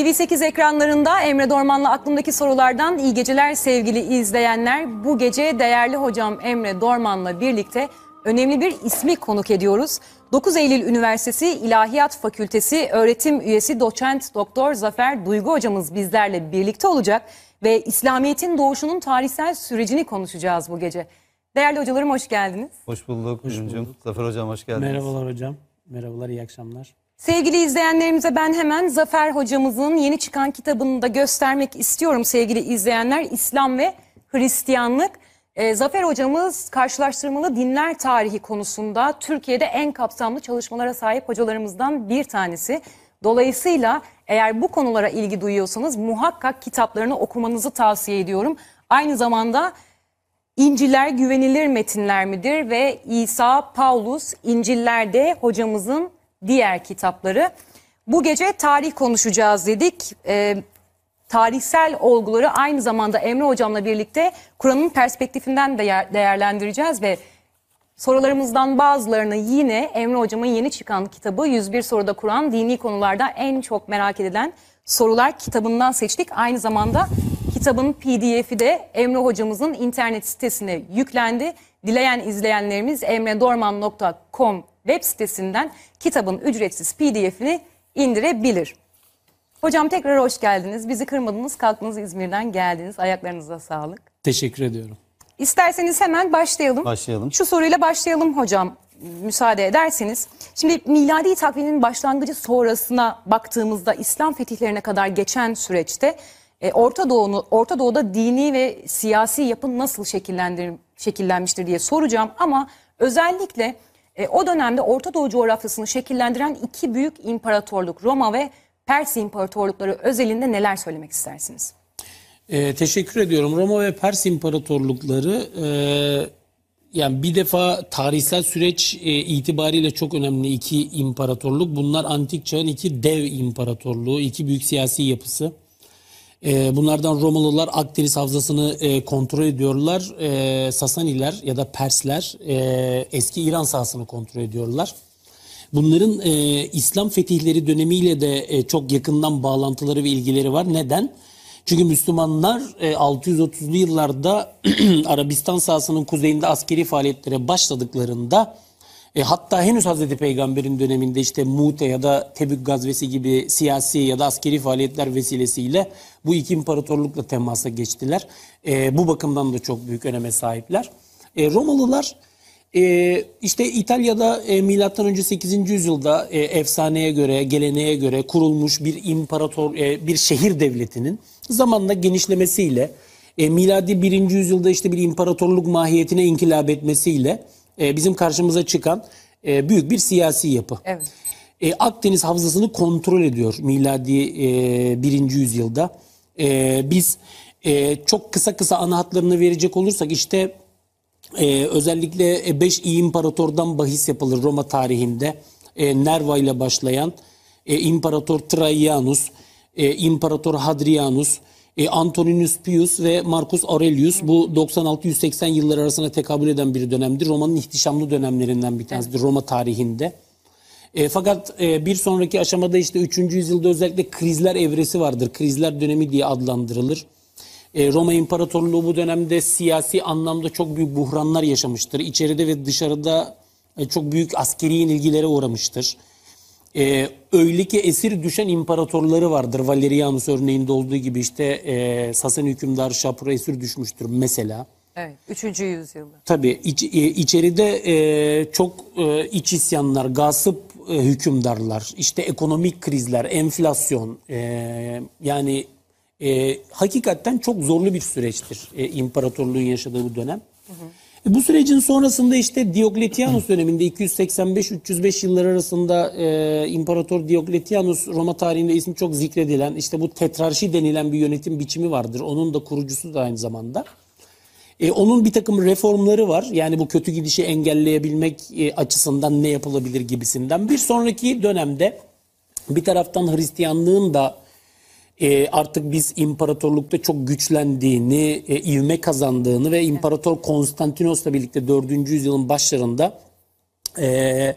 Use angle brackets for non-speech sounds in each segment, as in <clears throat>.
TV8 ekranlarında Emre Dorman'la aklımdaki sorulardan iyi geceler sevgili izleyenler. Bu gece değerli hocam Emre Dorman'la birlikte önemli bir ismi konuk ediyoruz. 9 Eylül Üniversitesi İlahiyat Fakültesi öğretim üyesi doçent doktor Zafer Duygu hocamız bizlerle birlikte olacak ve İslamiyet'in doğuşunun tarihsel sürecini konuşacağız bu gece. Değerli hocalarım hoş geldiniz. Hoş bulduk Gülüncüm. Zafer Hocam hoş geldiniz. Merhabalar hocam. Merhabalar, iyi akşamlar. Sevgili izleyenlerimize ben hemen Zafer hocamızın yeni çıkan kitabını da göstermek istiyorum sevgili izleyenler. İslam ve Hristiyanlık. Ee, Zafer hocamız karşılaştırmalı dinler tarihi konusunda Türkiye'de en kapsamlı çalışmalara sahip hocalarımızdan bir tanesi. Dolayısıyla eğer bu konulara ilgi duyuyorsanız muhakkak kitaplarını okumanızı tavsiye ediyorum. Aynı zamanda İnciller güvenilir metinler midir ve İsa, Paulus, İnciller'de hocamızın diğer kitapları. Bu gece tarih konuşacağız dedik. Ee, tarihsel olguları aynı zamanda Emre hocamla birlikte Kur'an'ın perspektifinden değer, değerlendireceğiz ve sorularımızdan bazılarını yine Emre hocamın yeni çıkan kitabı 101 soruda Kur'an dini konularda en çok merak edilen sorular kitabından seçtik. Aynı zamanda kitabın pdf'i de Emre hocamızın internet sitesine yüklendi. Dileyen izleyenlerimiz emredorman.com web sitesinden kitabın ücretsiz pdf'ini indirebilir. Hocam tekrar hoş geldiniz. Bizi kırmadınız, kalktınız İzmir'den geldiniz. Ayaklarınıza sağlık. Teşekkür ediyorum. İsterseniz hemen başlayalım. Başlayalım. Şu soruyla başlayalım hocam müsaade ederseniz. Şimdi miladi takvimin başlangıcı sonrasına baktığımızda İslam fetihlerine kadar geçen süreçte e, Orta Doğu'nu Orta Doğu'da dini ve siyasi yapı nasıl şekillendir, şekillenmiştir diye soracağım ama özellikle e, o dönemde Orta Doğu coğrafyasını şekillendiren iki büyük imparatorluk Roma ve Pers imparatorlukları özelinde neler söylemek istersiniz? Ee, teşekkür ediyorum. Roma ve Pers imparatorlukları e, yani bir defa tarihsel süreç e, itibariyle çok önemli iki imparatorluk. Bunlar antik çağın iki dev imparatorluğu, iki büyük siyasi yapısı. E, bunlardan Romalılar Akdeniz havzasını e, kontrol ediyorlar. E, Sasaniler ya da Persler e, eski İran sahasını kontrol ediyorlar. Bunların e, İslam fetihleri dönemiyle de e, çok yakından bağlantıları ve ilgileri var. Neden? Çünkü Müslümanlar e, 630'lu yıllarda <clears throat> Arabistan sahasının kuzeyinde askeri faaliyetlere başladıklarında e, hatta henüz Hazreti Peygamber'in döneminde işte Mute ya da Tebük gazvesi gibi siyasi ya da askeri faaliyetler vesilesiyle bu iki imparatorlukla temasa geçtiler. E, bu bakımdan da çok büyük öneme sahipler. E, Romalılar e, işte İtalya'da e, milattan önce 8. yüzyılda e, efsaneye göre, geleneğe göre kurulmuş bir imparator, e, bir şehir devletinin zamanla genişlemesiyle, e, miladi 1. yüzyılda işte bir imparatorluk mahiyetine inkılap etmesiyle e, bizim karşımıza çıkan e, büyük bir siyasi yapı. Evet. E, Akdeniz havzasını kontrol ediyor miladi e, 1. yüzyılda. E, biz e, çok kısa kısa ana hatlarını verecek olursak işte ee, özellikle 5 iyi imparatordan bahis yapılır Roma tarihinde. Ee, Nerva ile başlayan e, İmparator Traianus, e, İmparator Hadrianus, e, Antoninus Pius ve Marcus Aurelius bu 96-180 yıllar arasına tekabül eden bir dönemdir. Roma'nın ihtişamlı dönemlerinden bir tanesidir Roma tarihinde. E, fakat e, bir sonraki aşamada işte 3. yüzyılda özellikle krizler evresi vardır. Krizler dönemi diye adlandırılır. E, Roma İmparatorluğu bu dönemde siyasi anlamda çok büyük buhranlar yaşamıştır. İçeride ve dışarıda e, çok büyük askeri yenilgilere uğramıştır. E, öyle ki esir düşen imparatorları vardır. Valerianus örneğinde olduğu gibi işte e, Sasan hükümdarı Şapur'a esir düşmüştür mesela. Evet. 3. yüzyılda. Tabii iç, e, içeride e, çok e, iç isyanlar, gasp e, hükümdarlar, işte ekonomik krizler, enflasyon e, yani e, hakikaten çok zorlu bir süreçtir e, imparatorluğun yaşadığı bu dönem. Hı hı. E, bu sürecin sonrasında işte Diokletianus döneminde 285-305 yıllar arasında e, İmparator Diokletianus Roma tarihinde ismi çok zikredilen işte bu tetrarşi denilen bir yönetim biçimi vardır. Onun da kurucusu da aynı zamanda. E, onun bir takım reformları var. Yani bu kötü gidişi engelleyebilmek e, açısından ne yapılabilir gibisinden. Bir sonraki dönemde bir taraftan Hristiyanlığın da e, artık biz imparatorlukta çok güçlendiğini, e, ivme kazandığını ve İmparator Konstantinos'la birlikte 4. yüzyılın başlarında e,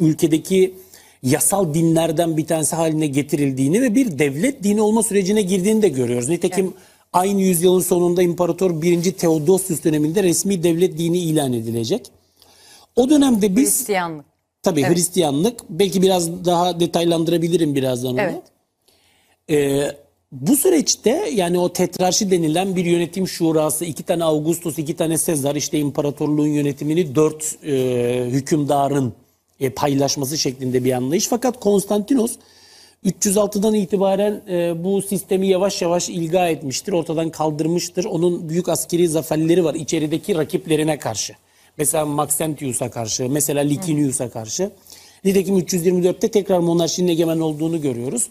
ülkedeki yasal dinlerden bir tanesi haline getirildiğini ve bir devlet dini olma sürecine girdiğini de görüyoruz. Nitekim aynı yüzyılın sonunda İmparator 1. Theodosius döneminde resmi devlet dini ilan edilecek. O dönemde biz Hristiyanlık. tabii Hristiyanlık belki biraz daha detaylandırabilirim birazdan onu. Evet. Ee, bu süreçte yani o tetrarşi denilen bir yönetim şurası, iki tane Augustus, iki tane Sezar, işte imparatorluğun yönetimini dört e, hükümdarın e, paylaşması şeklinde bir anlayış. Fakat Konstantinos 306'dan itibaren e, bu sistemi yavaş yavaş ilga etmiştir, ortadan kaldırmıştır. Onun büyük askeri zaferleri var içerideki rakiplerine karşı. Mesela Maxentius'a karşı, mesela Licinius'a karşı. Nitekim 324'te tekrar monarşinin egemen olduğunu görüyoruz.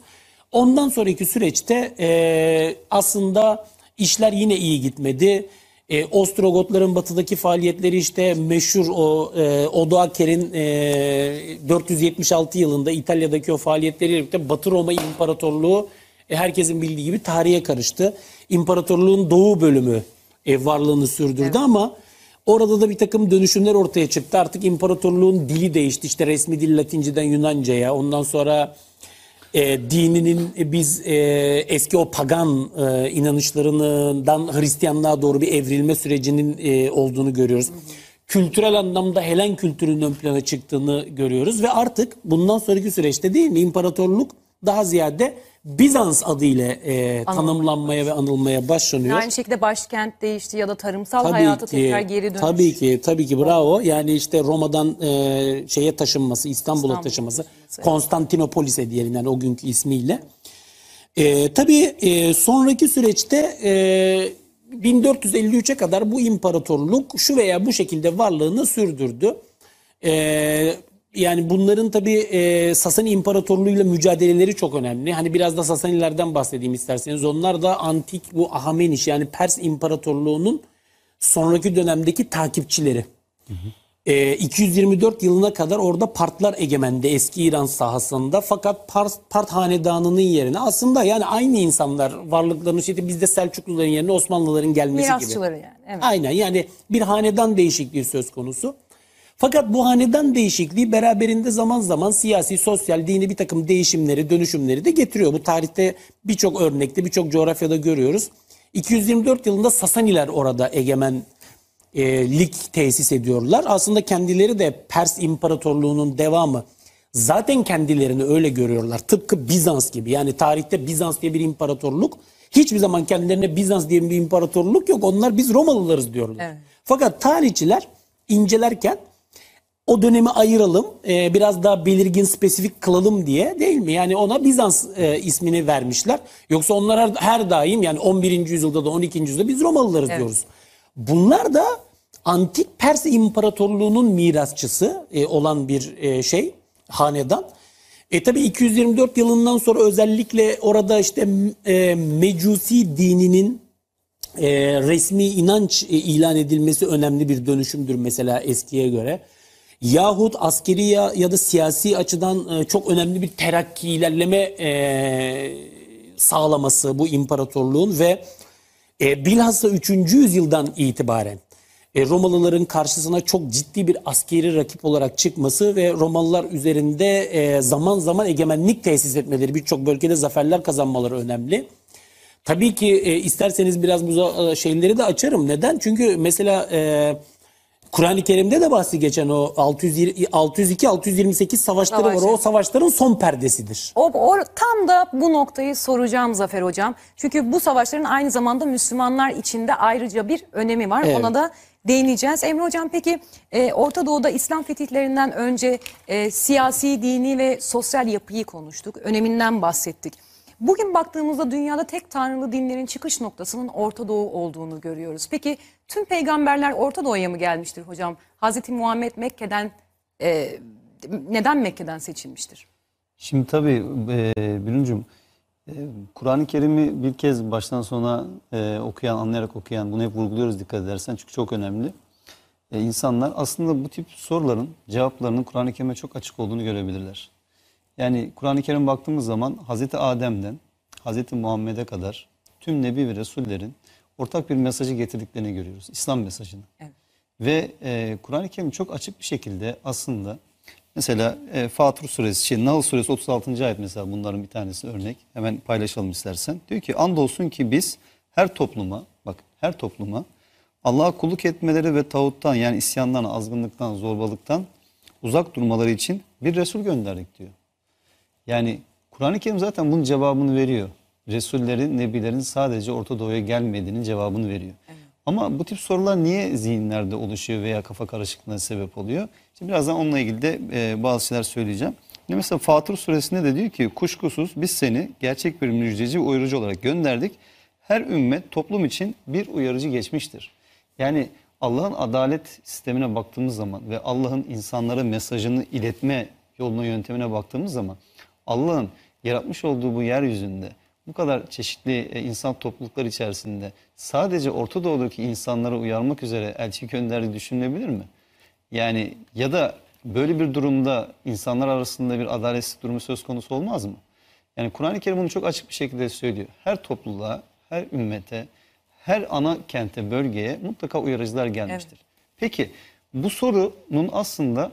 Ondan sonraki süreçte e, aslında işler yine iyi gitmedi. E, Ostrogotların batıdaki faaliyetleri işte meşhur o e, Odoaker'in e, 476 yılında İtalya'daki o faaliyetleriyle birlikte Batı Roma İmparatorluğu e, herkesin bildiği gibi tarihe karıştı. İmparatorluğun doğu bölümü e, varlığını sürdürdü ama orada da bir takım dönüşümler ortaya çıktı. Artık imparatorluğun dili değişti. İşte resmi dil Latinceden Yunanca'ya ondan sonra e, dininin e, biz e, eski o pagan e, inanışlarından Hristiyanlığa doğru bir evrilme sürecinin e, olduğunu görüyoruz. Kültürel anlamda Helen kültürünün ön plana çıktığını görüyoruz ve artık bundan sonraki süreçte değil mi imparatorluk daha ziyade Bizans adıyla e, tanımlanmaya ve anılmaya başlanıyor. Aynı şekilde başkent değişti ya da tarımsal Tabii hayata ki, tekrar geri dönüş. Tabii ki, tabii ki bravo. Yani işte Roma'dan e, şeye taşınması, İstanbul'a taşınması, taşınması, evet. Konstantinopolis'e diyelim yani o günkü ismiyle. E, tabii e, sonraki süreçte e, 1453'e kadar bu imparatorluk şu veya bu şekilde varlığını sürdürdü. E, yani bunların tabii e, Sasani İmparatorluğu'yla mücadeleleri çok önemli. Hani biraz da Sasanilerden bahsedeyim isterseniz. Onlar da antik bu Ahameniş yani Pers İmparatorluğu'nun sonraki dönemdeki takipçileri. E, 224 yılına kadar orada Partlar egemendi eski İran sahasında. Fakat Part, Part hanedanının yerine aslında yani aynı insanlar varlıklarını işte bizde Selçukluların yerine Osmanlıların gelmesi gibi. Mirasçıları yani. Evet. Aynen yani bir hanedan değişikliği söz konusu. Fakat bu hanedan değişikliği beraberinde zaman zaman siyasi, sosyal, dini bir takım değişimleri, dönüşümleri de getiriyor. Bu tarihte birçok örnekte, birçok coğrafyada görüyoruz. 224 yılında Sasaniler orada egemen e, lig tesis ediyorlar. Aslında kendileri de Pers İmparatorluğu'nun devamı. Zaten kendilerini öyle görüyorlar. Tıpkı Bizans gibi. Yani tarihte Bizans diye bir imparatorluk. Hiçbir zaman kendilerine Bizans diye bir imparatorluk yok. Onlar biz Romalılarız diyorlar. Evet. Fakat tarihçiler incelerken o dönemi ayıralım, e, biraz daha belirgin, spesifik kılalım diye değil mi? Yani ona Bizans e, ismini vermişler. Yoksa onlar her, her daim yani 11. yüzyılda da 12. yüzyılda biz Romalılarız diyoruz. Bunlar da antik Pers İmparatorluğu'nun mirasçısı e, olan bir e, şey, hanedan. E tabi 224 yılından sonra özellikle orada işte e, Mecusi dininin e, resmi inanç e, ilan edilmesi önemli bir dönüşümdür mesela eskiye göre. Yahut askeri ya, ya da siyasi açıdan e, çok önemli bir terakki ilerleme e, sağlaması bu imparatorluğun ve e, bilhassa 3. yüzyıldan itibaren e, Romalıların karşısına çok ciddi bir askeri rakip olarak çıkması ve Romalılar üzerinde e, zaman zaman egemenlik tesis etmeleri, birçok bölgede zaferler kazanmaları önemli. Tabii ki e, isterseniz biraz bu za- şeyleri de açarım. Neden? Çünkü mesela e, Kur'an-ı Kerim'de de bahsi geçen o 602-628 savaşları var. Savaşı. O savaşların son perdesidir. O, o tam da bu noktayı soracağım Zafer Hocam. Çünkü bu savaşların aynı zamanda Müslümanlar içinde ayrıca bir önemi var. Evet. Ona da değineceğiz. Emre Hocam peki e, Orta Doğu'da İslam fetihlerinden önce e, siyasi, dini ve sosyal yapıyı konuştuk. Öneminden bahsettik. Bugün baktığımızda dünyada tek tanrılı dinlerin çıkış noktasının Orta Doğu olduğunu görüyoruz. Peki tüm peygamberler Orta Doğu'ya mı gelmiştir hocam? Hazreti Muhammed Mekke'den e, neden Mekke'den seçilmiştir? Şimdi tabii e, Bülüncüm, e, Kur'an-ı Kerim'i bir kez baştan sona e, okuyan, anlayarak okuyan, bunu hep vurguluyoruz dikkat edersen çünkü çok önemli. E, insanlar aslında bu tip soruların cevaplarının Kur'an-ı Kerim'e çok açık olduğunu görebilirler. Yani Kur'an-ı Kerim baktığımız zaman Hazreti Adem'den Hazreti Muhammed'e kadar tüm Nebi ve Resullerin ortak bir mesajı getirdiklerini görüyoruz. İslam mesajını. Evet. Ve e, Kur'an-ı Kerim çok açık bir şekilde aslında Mesela e, Fatır suresi, şey, Nahl suresi 36. ayet mesela bunların bir tanesi örnek. Hemen paylaşalım istersen. Diyor ki andolsun ki biz her topluma, bak her topluma Allah'a kulluk etmeleri ve tağuttan yani isyandan, azgınlıktan, zorbalıktan uzak durmaları için bir Resul gönderdik diyor. Yani Kur'an-ı Kerim zaten bunun cevabını veriyor. Resullerin, nebilerin sadece Orta Doğu'ya gelmediğinin cevabını veriyor. Ama bu tip sorular niye zihinlerde oluşuyor veya kafa karışıklığına sebep oluyor? Şimdi birazdan onunla ilgili de e, bazı şeyler söyleyeceğim. Şimdi mesela Fatır suresinde de diyor ki kuşkusuz biz seni gerçek bir müjdeci ve uyarıcı olarak gönderdik. Her ümmet toplum için bir uyarıcı geçmiştir. Yani Allah'ın adalet sistemine baktığımız zaman ve Allah'ın insanlara mesajını iletme yoluna yöntemine baktığımız zaman Allah'ın yaratmış olduğu bu yeryüzünde bu kadar çeşitli e, insan topluluklar içerisinde sadece Orta Doğu'daki insanlara uyarmak üzere elçi gönderdiği düşünülebilir mi? Yani ya da böyle bir durumda insanlar arasında bir adaletsizlik durumu söz konusu olmaz mı? Yani Kur'an-ı Kerim bunu çok açık bir şekilde söylüyor. Her topluluğa, her ümmete, her ana kente, bölgeye mutlaka uyarıcılar gelmiştir. Peki bu sorunun aslında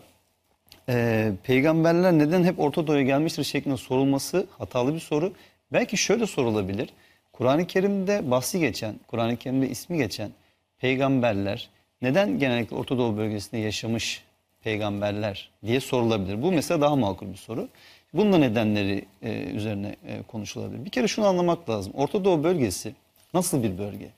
e, peygamberler neden hep Orta Doğu'ya gelmiştir şeklinde sorulması hatalı bir soru. Belki şöyle sorulabilir. Kur'an-ı Kerim'de bahsi geçen, Kur'an-ı Kerim'de ismi geçen peygamberler neden genellikle Orta Doğu bölgesinde yaşamış peygamberler diye sorulabilir. Bu mesela daha makul bir soru. Bunun da nedenleri e, üzerine e, konuşulabilir. Bir kere şunu anlamak lazım. Orta Doğu bölgesi nasıl bir bölge?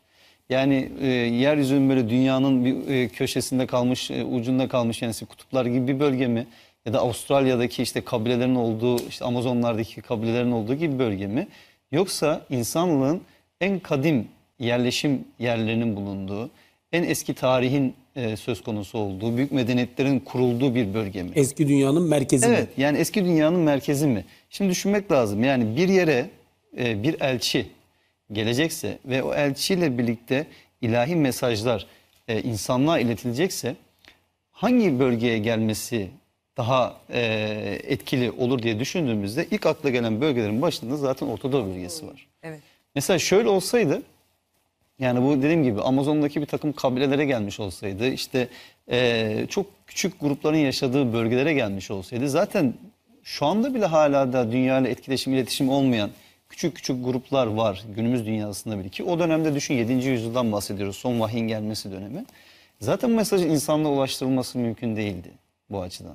Yani e, yeryüzünün böyle dünyanın bir e, köşesinde kalmış, e, ucunda kalmış yani kutuplar gibi bir bölge mi? Ya da Avustralya'daki işte kabilelerin olduğu, işte Amazonlardaki kabilelerin olduğu gibi bölge mi? Yoksa insanlığın en kadim yerleşim yerlerinin bulunduğu, en eski tarihin e, söz konusu olduğu, büyük medeniyetlerin kurulduğu bir bölge mi? Eski dünyanın merkezi mi? Evet yani eski dünyanın merkezi mi? Şimdi düşünmek lazım. Yani bir yere e, bir elçi gelecekse ve o elçiyle birlikte ilahi mesajlar e, insanlığa iletilecekse hangi bölgeye gelmesi daha e, etkili olur diye düşündüğümüzde ilk akla gelen bölgelerin başında zaten Orta Doğu bölgesi var. Evet. Mesela şöyle olsaydı yani bu dediğim gibi Amazon'daki bir takım kabilelere gelmiş olsaydı işte eee, çok küçük grupların yaşadığı bölgelere gelmiş olsaydı zaten şu anda bile hala da dünyayla etkileşim iletişim olmayan küçük küçük gruplar var günümüz dünyasında bile ki o dönemde düşün 7. yüzyıldan bahsediyoruz son vahyin gelmesi dönemi. Zaten bu mesajın insanlığa ulaştırılması mümkün değildi bu açıdan.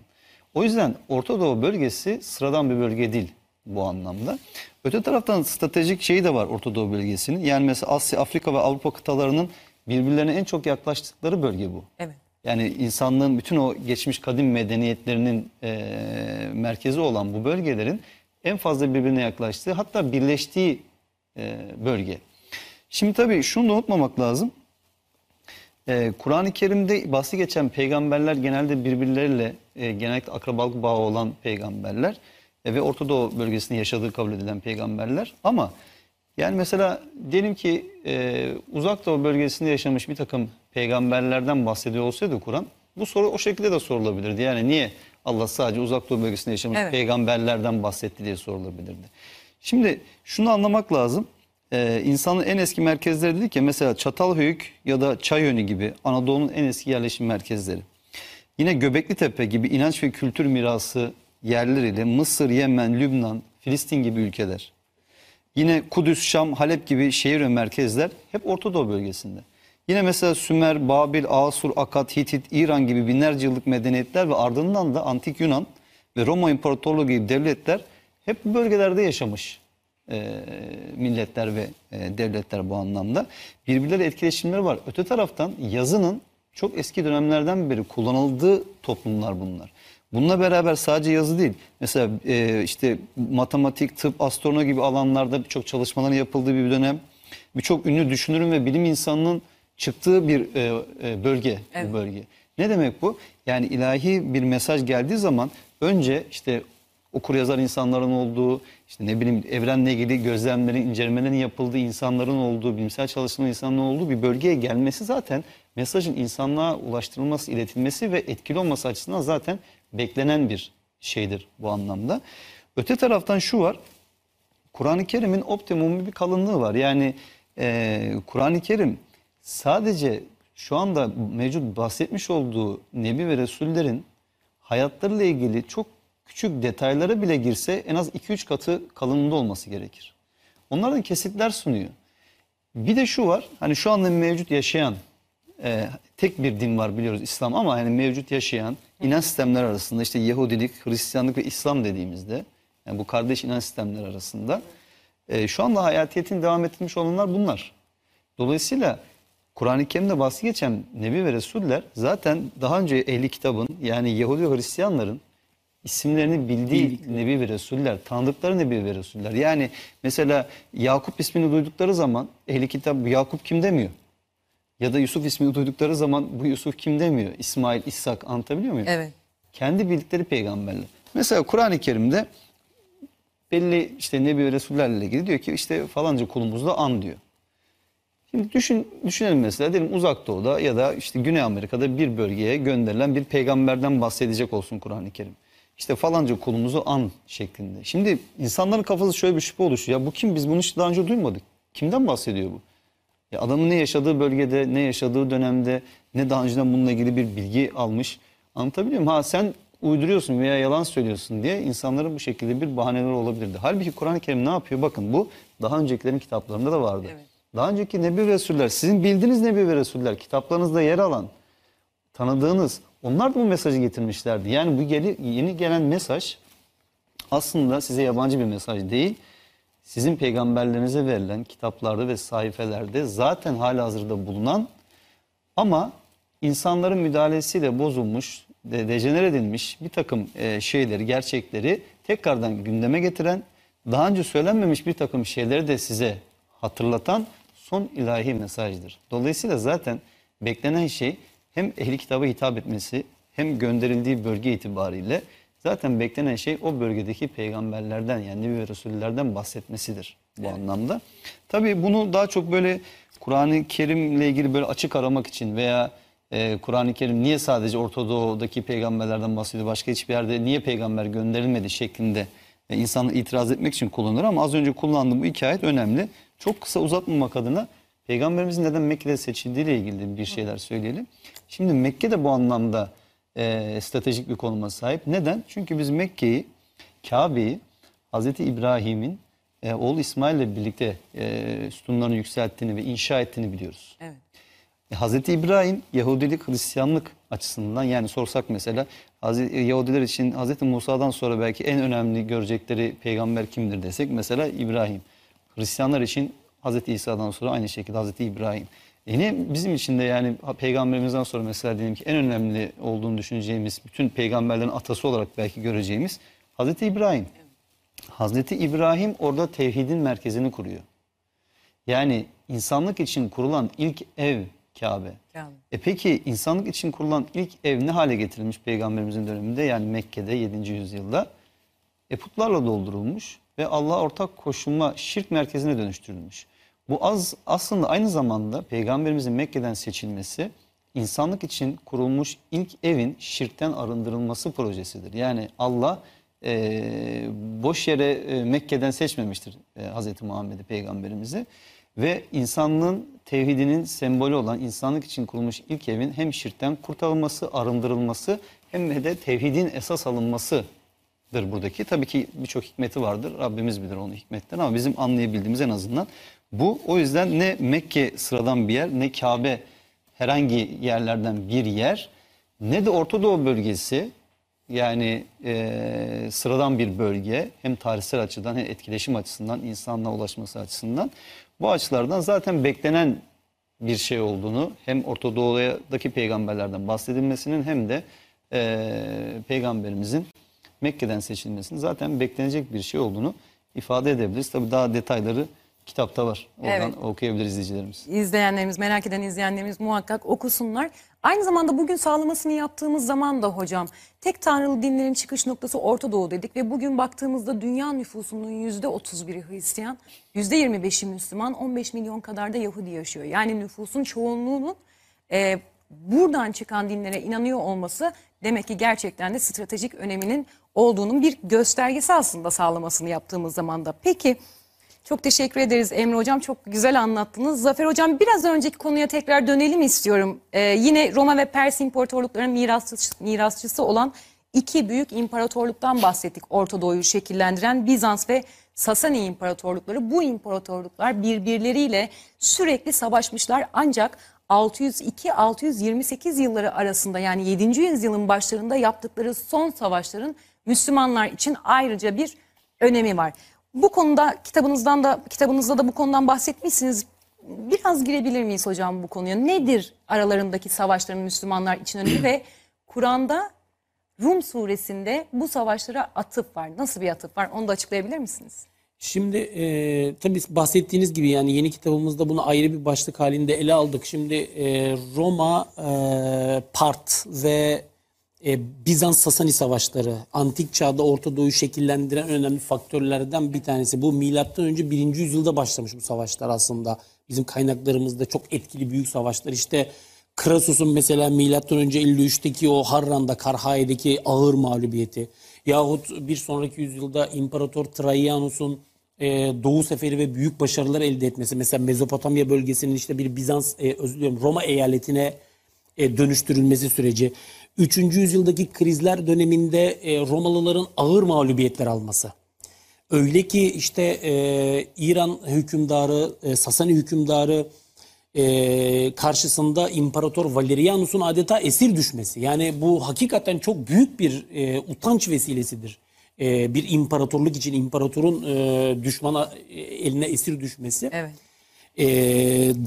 O yüzden Orta Doğu bölgesi sıradan bir bölge değil bu anlamda. Öte taraftan stratejik şeyi de var Orta Doğu bölgesinin. Yani mesela Asya, Afrika ve Avrupa kıtalarının birbirlerine en çok yaklaştıkları bölge bu. Evet. Yani insanlığın bütün o geçmiş kadim medeniyetlerinin eee, merkezi olan bu bölgelerin en fazla birbirine yaklaştığı hatta birleştiği eee, bölge. Şimdi tabii şunu da unutmamak lazım. Ee, Kur'an-ı Kerim'de bahsi geçen peygamberler genelde birbirleriyle e, genellikle akrabalık bağı olan peygamberler e, ve Orta Doğu bölgesinde yaşadığı kabul edilen peygamberler. Ama yani mesela diyelim ki e, Uzak Doğu bölgesinde yaşamış bir takım peygamberlerden bahsediyor olsaydı Kur'an bu soru o şekilde de sorulabilirdi. Yani niye Allah sadece Uzak Doğu bölgesinde yaşamış Evet. peygamberlerden bahsetti diye sorulabilirdi. Şimdi şunu anlamak lazım. Ee, insanın en eski merkezleri dedik ya mesela Çatalhöyük ya da Çayönü gibi Anadolu'nun en eski yerleşim merkezleri. Yine Göbekli Tepe gibi inanç ve kültür mirası yerleriyle Mısır, Yemen, Lübnan, Filistin gibi ülkeler. Yine Kudüs, Şam, Halep gibi şehir ve merkezler hep Orta Doğu bölgesinde. Yine mesela Sümer, Babil, Asur, Akat, Hitit, İran gibi binlerce yıllık medeniyetler ve ardından da Antik Yunan ve Roma İmparatorluğu gibi devletler hep bu bölgelerde yaşamış e, milletler ve e, devletler bu anlamda. Birbirleriyle etkileşimleri var. Öte taraftan yazının çok eski dönemlerden beri kullanıldığı toplumlar bunlar. Bununla beraber sadece yazı değil. Mesela e, işte matematik, tıp, astronomi gibi alanlarda birçok çalışmaların yapıldığı bir dönem. Birçok ünlü düşünürün ve bilim insanının çıktığı bir e, e, bölge Evet. bu bölge. Ne demek bu? Yani ilahi bir mesaj geldiği zaman önce işte okur yazar insanların olduğu, işte ne bileyim evrenle ilgili gözlemlerin, incelemelerin yapıldığı insanların olduğu, bilimsel çalışmaların insanların olduğu bir bölgeye gelmesi zaten mesajın insanlığa ulaştırılması, iletilmesi ve etkili olması açısından zaten beklenen bir şeydir bu anlamda. Öte taraftan şu var, Kur'an-ı Kerim'in optimum bir kalınlığı var. Yani e, Kur'an-ı Kerim sadece şu anda mevcut bahsetmiş olduğu Nebi ve Resullerin hayatlarıyla ilgili çok küçük detaylara bile girse en az 2-3 katı kalınlığında olması gerekir. Onlardan kesitler sunuyor. Bir de şu var, hani şu anda mevcut yaşayan e, tek bir din var biliyoruz İslam ama yani mevcut yaşayan inanç sistemler arasında işte Yahudilik, Hristiyanlık ve İslam dediğimizde yani bu kardeş inanç sistemler arasında e, şu anda hayatiyetini devam ettirmiş olanlar bunlar. Dolayısıyla Kur'an-ı Kerim'de bahsi geçen Nebi ve Resuller zaten daha önce ehli kitabın yani Yahudi ve Hristiyanların isimlerini bildiği Nebi ve Resuller, tanıdıkları Nebi ve Resuller. Yani mesela Yakup ismini duydukları zaman ehli kitap bu Yakup kim demiyor. Ya da Yusuf ismini duydukları zaman bu Yusuf kim demiyor. İsmail, İshak anlatabiliyor muyum? Evet. Kendi bildikleri peygamberler. Mesela Kur'an-ı Kerim'de belli işte Nebi ve Resullerle ilgili diyor ki işte falanca kulumuzda an diyor. Şimdi düşün, düşünelim mesela diyelim uzak doğuda ya da işte Güney Amerika'da bir bölgeye gönderilen bir peygamberden bahsedecek olsun Kur'an-ı Kerim. İşte falanca kulumuzu an şeklinde. Şimdi insanların kafası şöyle bir şüphe oluşuyor. Ya bu kim biz bunu hiç daha önce duymadık. Kimden bahsediyor bu? Ya adamın ne yaşadığı bölgede, ne yaşadığı dönemde, ne daha önceden bununla ilgili bir bilgi almış. Anlatabiliyor muyum? Ha sen uyduruyorsun veya yalan söylüyorsun diye insanların bu şekilde bir bahaneleri olabilirdi. Halbuki Kur'an-ı Kerim ne yapıyor? Bakın bu daha öncekilerin kitaplarında da vardı. Evet. Daha önceki Nebi ve Resuller, sizin bildiğiniz Nebi ve Resuller, kitaplarınızda yer alan, tanıdığınız, onlar da bu mesajı getirmişlerdi. Yani bu geli, yeni gelen mesaj aslında size yabancı bir mesaj değil. Sizin peygamberlerinize verilen kitaplarda ve sayfelerde zaten halihazırda bulunan ama insanların müdahalesiyle bozulmuş, de, dejenere edilmiş bir takım e, şeyleri, gerçekleri tekrardan gündeme getiren, daha önce söylenmemiş bir takım şeyleri de size hatırlatan son ilahi mesajdır. Dolayısıyla zaten beklenen şey hem ehli kitaba hitap etmesi hem gönderildiği bölge itibariyle zaten beklenen şey o bölgedeki peygamberlerden yani Nebi ve Resullerden bahsetmesidir bu anlamda. Tabii bunu daha çok böyle Kur'an-ı Kerim'le ilgili böyle açık aramak için veya e, Kur'an-ı Kerim niye sadece Orta Doğu'daki peygamberlerden bahsediyor başka hiçbir yerde niye peygamber gönderilmedi şeklinde e, insanı itiraz etmek için kullanılır ama az önce kullandığım bu iki ayet önemli. Çok kısa uzatmamak adına peygamberimizin neden Mekke'de seçildiği ile ilgili bir şeyler söyleyelim. Şimdi Mekke de bu anlamda e, stratejik bir konuma sahip. Neden? Çünkü biz Mekke'yi, Kabe'yi Hazreti İbrahim'in e, oğlu İsmail ile birlikte e, sütunlarını yükselttiğini ve inşa ettiğini biliyoruz. Evet. E, Hazreti İbrahim Yahudilik Hristiyanlık açısından yani sorsak mesela Hazreti, Yahudiler için Hazreti Musa'dan sonra belki en önemli görecekleri peygamber kimdir desek mesela İbrahim. Hristiyanlar için Hazreti İsa'dan sonra aynı şekilde Hazreti İbrahim. Yine bizim için de yani peygamberimizden sonra mesela diyelim ki en önemli olduğunu düşüneceğimiz bütün peygamberlerin atası olarak belki göreceğimiz Hazreti İbrahim. Hazreti İbrahim orada tevhidin merkezini kuruyor. Yani insanlık için kurulan ilk ev Kabe. Kabe. E peki insanlık için kurulan ilk ev ne hale getirilmiş peygamberimizin döneminde yani Mekke'de 7. yüzyılda? E putlarla doldurulmuş ve Allah'a ortak koşulma şirk merkezine dönüştürülmüş. Bu az aslında aynı zamanda peygamberimizin Mekke'den seçilmesi insanlık için kurulmuş ilk evin şirkten arındırılması projesidir. Yani Allah e, boş yere e, Mekke'den seçmemiştir e, Hz. Muhammed'i peygamberimizi. Ve insanlığın tevhidinin sembolü olan insanlık için kurulmuş ilk evin hem şirkten kurtarılması, arındırılması hem de tevhidin esas alınmasıdır buradaki. Tabii ki birçok hikmeti vardır. Rabbimiz bilir onun hikmetlerini ama bizim anlayabildiğimiz en azından bu. O yüzden ne Mekke sıradan bir yer ne Kabe herhangi yerlerden bir yer ne de Orta Doğu bölgesi yani e, sıradan bir bölge hem tarihsel açıdan hem etkileşim açısından insanla ulaşması açısından bu açılardan zaten beklenen bir şey olduğunu hem Orta Doğu'daki peygamberlerden bahsedilmesinin hem de e, peygamberimizin Mekke'den seçilmesinin zaten beklenecek bir şey olduğunu ifade edebiliriz. Tabii daha detayları kitapta var. Oradan Evet. okuyabilir izleyicilerimiz. izleyenlerimiz, merak eden izleyenlerimiz muhakkak okusunlar. Aynı zamanda bugün sağlamasını yaptığımız zaman da hocam tek tanrılı dinlerin çıkış noktası Orta Doğu dedik ve bugün baktığımızda dünya nüfusunun yüzde 31'i Hristiyan, yüzde 25'i Müslüman, 15 milyon kadar da Yahudi yaşıyor. Yani nüfusun çoğunluğunun e, buradan çıkan dinlere inanıyor olması demek ki gerçekten de stratejik öneminin olduğunun bir göstergesi aslında sağlamasını yaptığımız zaman da. Peki çok teşekkür ederiz Emre Hocam. Çok güzel anlattınız. Zafer Hocam biraz önceki konuya tekrar dönelim istiyorum. Ee, yine Roma ve Pers imparatorluklarının mirasçısı, mirasçısı olan iki büyük imparatorluktan bahsettik Orta Doğu'yu şekillendiren Bizans ve Sasani imparatorlukları. Bu imparatorluklar birbirleriyle sürekli savaşmışlar ancak 602-628 yılları arasında yani 7. yüzyılın başlarında yaptıkları son savaşların Müslümanlar için ayrıca bir önemi var. Bu konuda kitabınızdan da kitabınızda da bu konudan bahsetmişsiniz. Biraz girebilir miyiz hocam bu konuya? Nedir aralarındaki savaşların Müslümanlar için önemi ve <clears throat> Kur'an'da Rum suresinde bu savaşlara atıf var. Nasıl bir atıf var? Onu da açıklayabilir misiniz? Şimdi e, tabii bahsettiğiniz gibi yani yeni kitabımızda bunu ayrı bir başlık halinde ele aldık. Şimdi e, Roma, e, Part ve e, Bizans Sasani savaşları antik çağda Orta Doğu'yu şekillendiren önemli faktörlerden bir tanesi. Bu milattan önce 1. yüzyılda başlamış bu savaşlar aslında. Bizim kaynaklarımızda çok etkili büyük savaşlar. İşte Krasus'un mesela milattan önce 53'teki o Harran'da Karhaye'deki ağır mağlubiyeti yahut bir sonraki yüzyılda İmparator Traianus'un e, Doğu Seferi ve büyük başarılar elde etmesi. Mesela Mezopotamya bölgesinin işte bir Bizans, e, özür diliyorum Roma eyaletine e, dönüştürülmesi süreci. 3. yüzyıldaki krizler döneminde e, Romalıların ağır mağlubiyetler alması. Öyle ki işte e, İran hükümdarı, e, Sasani hükümdarı e, karşısında İmparator Valerianus'un adeta esir düşmesi. Yani bu hakikaten çok büyük bir e, utanç vesilesidir. E, bir imparatorluk için imparatorun e, düşmana e, eline esir düşmesi. Evet. Ee,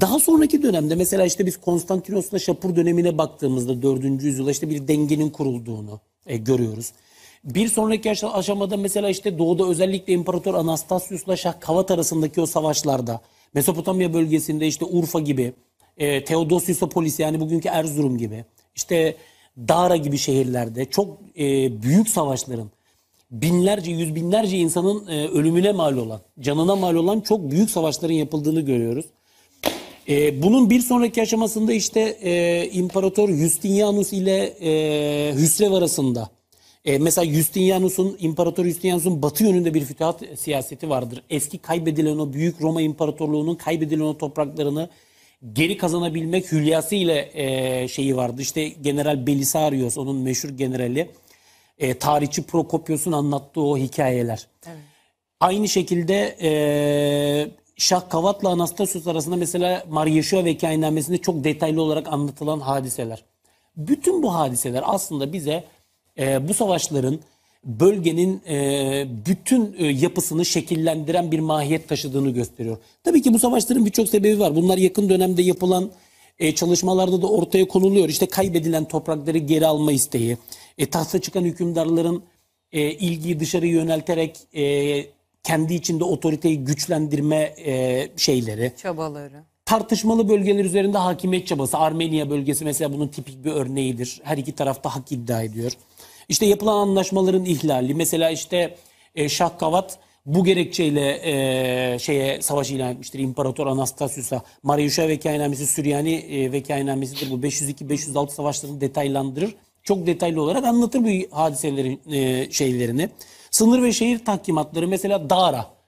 daha sonraki dönemde mesela işte biz Konstantinos'la Şapur dönemine baktığımızda 4. yüzyılda işte bir dengenin kurulduğunu e, görüyoruz. Bir sonraki aşa- aşamada mesela işte doğuda özellikle İmparator Anastasius'la Şah Kavat arasındaki o savaşlarda Mesopotamya bölgesinde işte Urfa gibi, e, Theodosius'opolis yani bugünkü Erzurum gibi, işte Dara gibi şehirlerde çok e, büyük savaşların binlerce, yüz binlerce insanın e, ölümüne mal olan, canına mal olan çok büyük savaşların yapıldığını görüyoruz. E, bunun bir sonraki aşamasında işte e, İmparator Justinianus ile e, Hüsrev arasında. E, mesela Justinianus'un, İmparator Justinianus'un batı yönünde bir fütuhat siyaseti vardır. Eski kaybedilen o büyük Roma İmparatorluğu'nun kaybedilen o topraklarını geri kazanabilmek hülyası ile e, şeyi vardı. İşte General Belisarius, onun meşhur generali. E, tarihçi Prokopios'un anlattığı o hikayeler. Aynı şekilde e, Şah Kavat'la Anastasius arasında mesela Maryeşua Vekainamesi'nde çok detaylı olarak anlatılan hadiseler. Bütün bu hadiseler aslında bize e, bu savaşların bölgenin e, bütün e, yapısını şekillendiren bir mahiyet taşıdığını gösteriyor. Tabii ki bu savaşların birçok sebebi var. Bunlar yakın dönemde yapılan e, çalışmalarda da ortaya konuluyor. İşte kaybedilen toprakları geri alma isteği, e, tahta çıkan hükümdarların e, ilgiyi dışarı yönelterek e, kendi içinde otoriteyi güçlendirme e, şeyleri, Çabaları. tartışmalı bölgeler üzerinde hakimiyet çabası. Armenya bölgesi mesela bunun tipik bir örneğidir. Her iki tarafta hak iddia ediyor. İşte yapılan anlaşmaların ihlali. Mesela işte e, Şah Kavat bu gerekçeyle e, şeye savaş ilan etmiştir. İmparator Anastasius'a. Mariusha Vekainamesi Süryani e, Vekainamesidir. Bu 502-506 savaşlarını detaylandırır. Çok detaylı olarak anlatır bu hadiselerin e, şeylerini. Sınır ve şehir tahkimatları mesela Dara.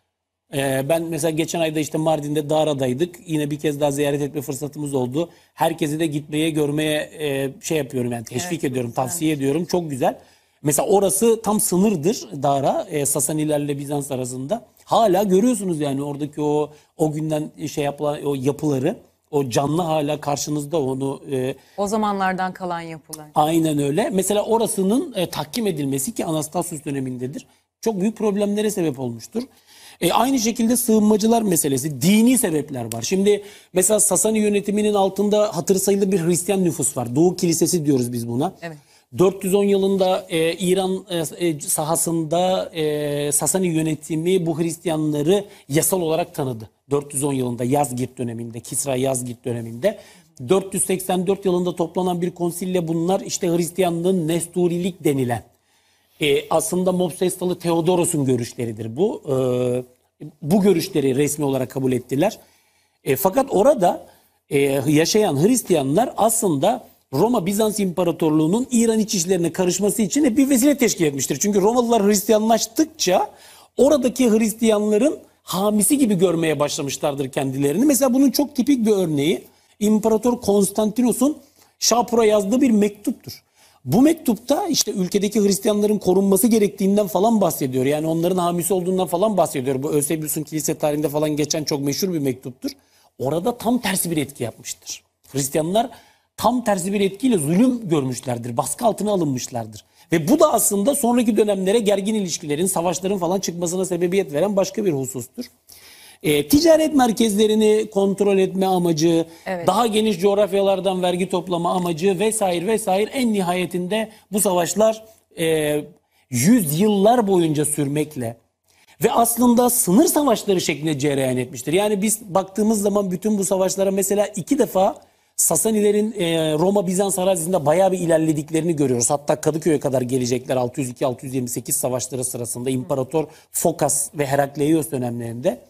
Ee, ben mesela geçen ayda işte Mardin'de Dara'daydık. Yine bir kez daha ziyaret etme fırsatımız oldu. Herkesi de gitmeye, görmeye e, şey yapıyorum yani teşvik ediyorum, tavsiye ediyorum. Çok güzel. Mesela orası tam sınırdır Dara, e, Sasanilerle Bizans arasında. Hala görüyorsunuz yani oradaki o o günden şey yapılan o yapıları, o canlı hala karşınızda onu e, O zamanlardan kalan yapılar. Aynen öyle. Mesela orasının e, tahkim edilmesi ki Anastasius dönemindedir. Çok büyük problemlere sebep olmuştur. E, aynı şekilde sığınmacılar meselesi, dini sebepler var. Şimdi mesela Sasani yönetiminin altında hatır sayılı bir Hristiyan nüfus var. Doğu Kilisesi diyoruz biz buna. Evet. 410 yılında e, İran e, e, sahasında e, Sasani yönetimi bu Hristiyanları yasal olarak tanıdı. 410 yılında Yazgirt döneminde, Kisra Yazgirt döneminde. 484 yılında toplanan bir konsille bunlar işte Hristiyanlığın Nesturilik denilen e, aslında Mopsestalı Theodoros'un görüşleridir bu. E, bu görüşleri resmi olarak kabul ettiler. E, fakat orada e, yaşayan Hristiyanlar aslında Roma Bizans İmparatorluğu'nun İran iç işlerine karışması için bir vesile teşkil etmiştir. Çünkü Romalılar Hristiyanlaştıkça oradaki Hristiyanların hamisi gibi görmeye başlamışlardır kendilerini. Mesela bunun çok tipik bir örneği İmparator Konstantinos'un Şapur'a yazdığı bir mektuptur. Bu mektupta işte ülkedeki Hristiyanların korunması gerektiğinden falan bahsediyor. Yani onların hamisi olduğundan falan bahsediyor. Bu Eusebius'un kilise tarihinde falan geçen çok meşhur bir mektuptur. Orada tam tersi bir etki yapmıştır. Hristiyanlar tam tersi bir etkiyle zulüm görmüşlerdir. Baskı altına alınmışlardır. Ve bu da aslında sonraki dönemlere gergin ilişkilerin, savaşların falan çıkmasına sebebiyet veren başka bir husustur. E, ticaret merkezlerini kontrol etme amacı, Evet. daha geniş coğrafyalardan vergi toplama amacı vesaire vesaire en nihayetinde bu savaşlar e, yüz yıllar boyunca sürmekle ve aslında sınır savaşları şeklinde cereyan etmiştir. Yani biz baktığımız zaman bütün bu savaşlara mesela iki defa Sasanilerin e, Roma-Bizans arazisinde bayağı bir ilerlediklerini görüyoruz. Hatta Kadıköy'e kadar gelecekler 602-628 savaşları sırasında İmparator Fokas ve Herakleios dönemlerinde.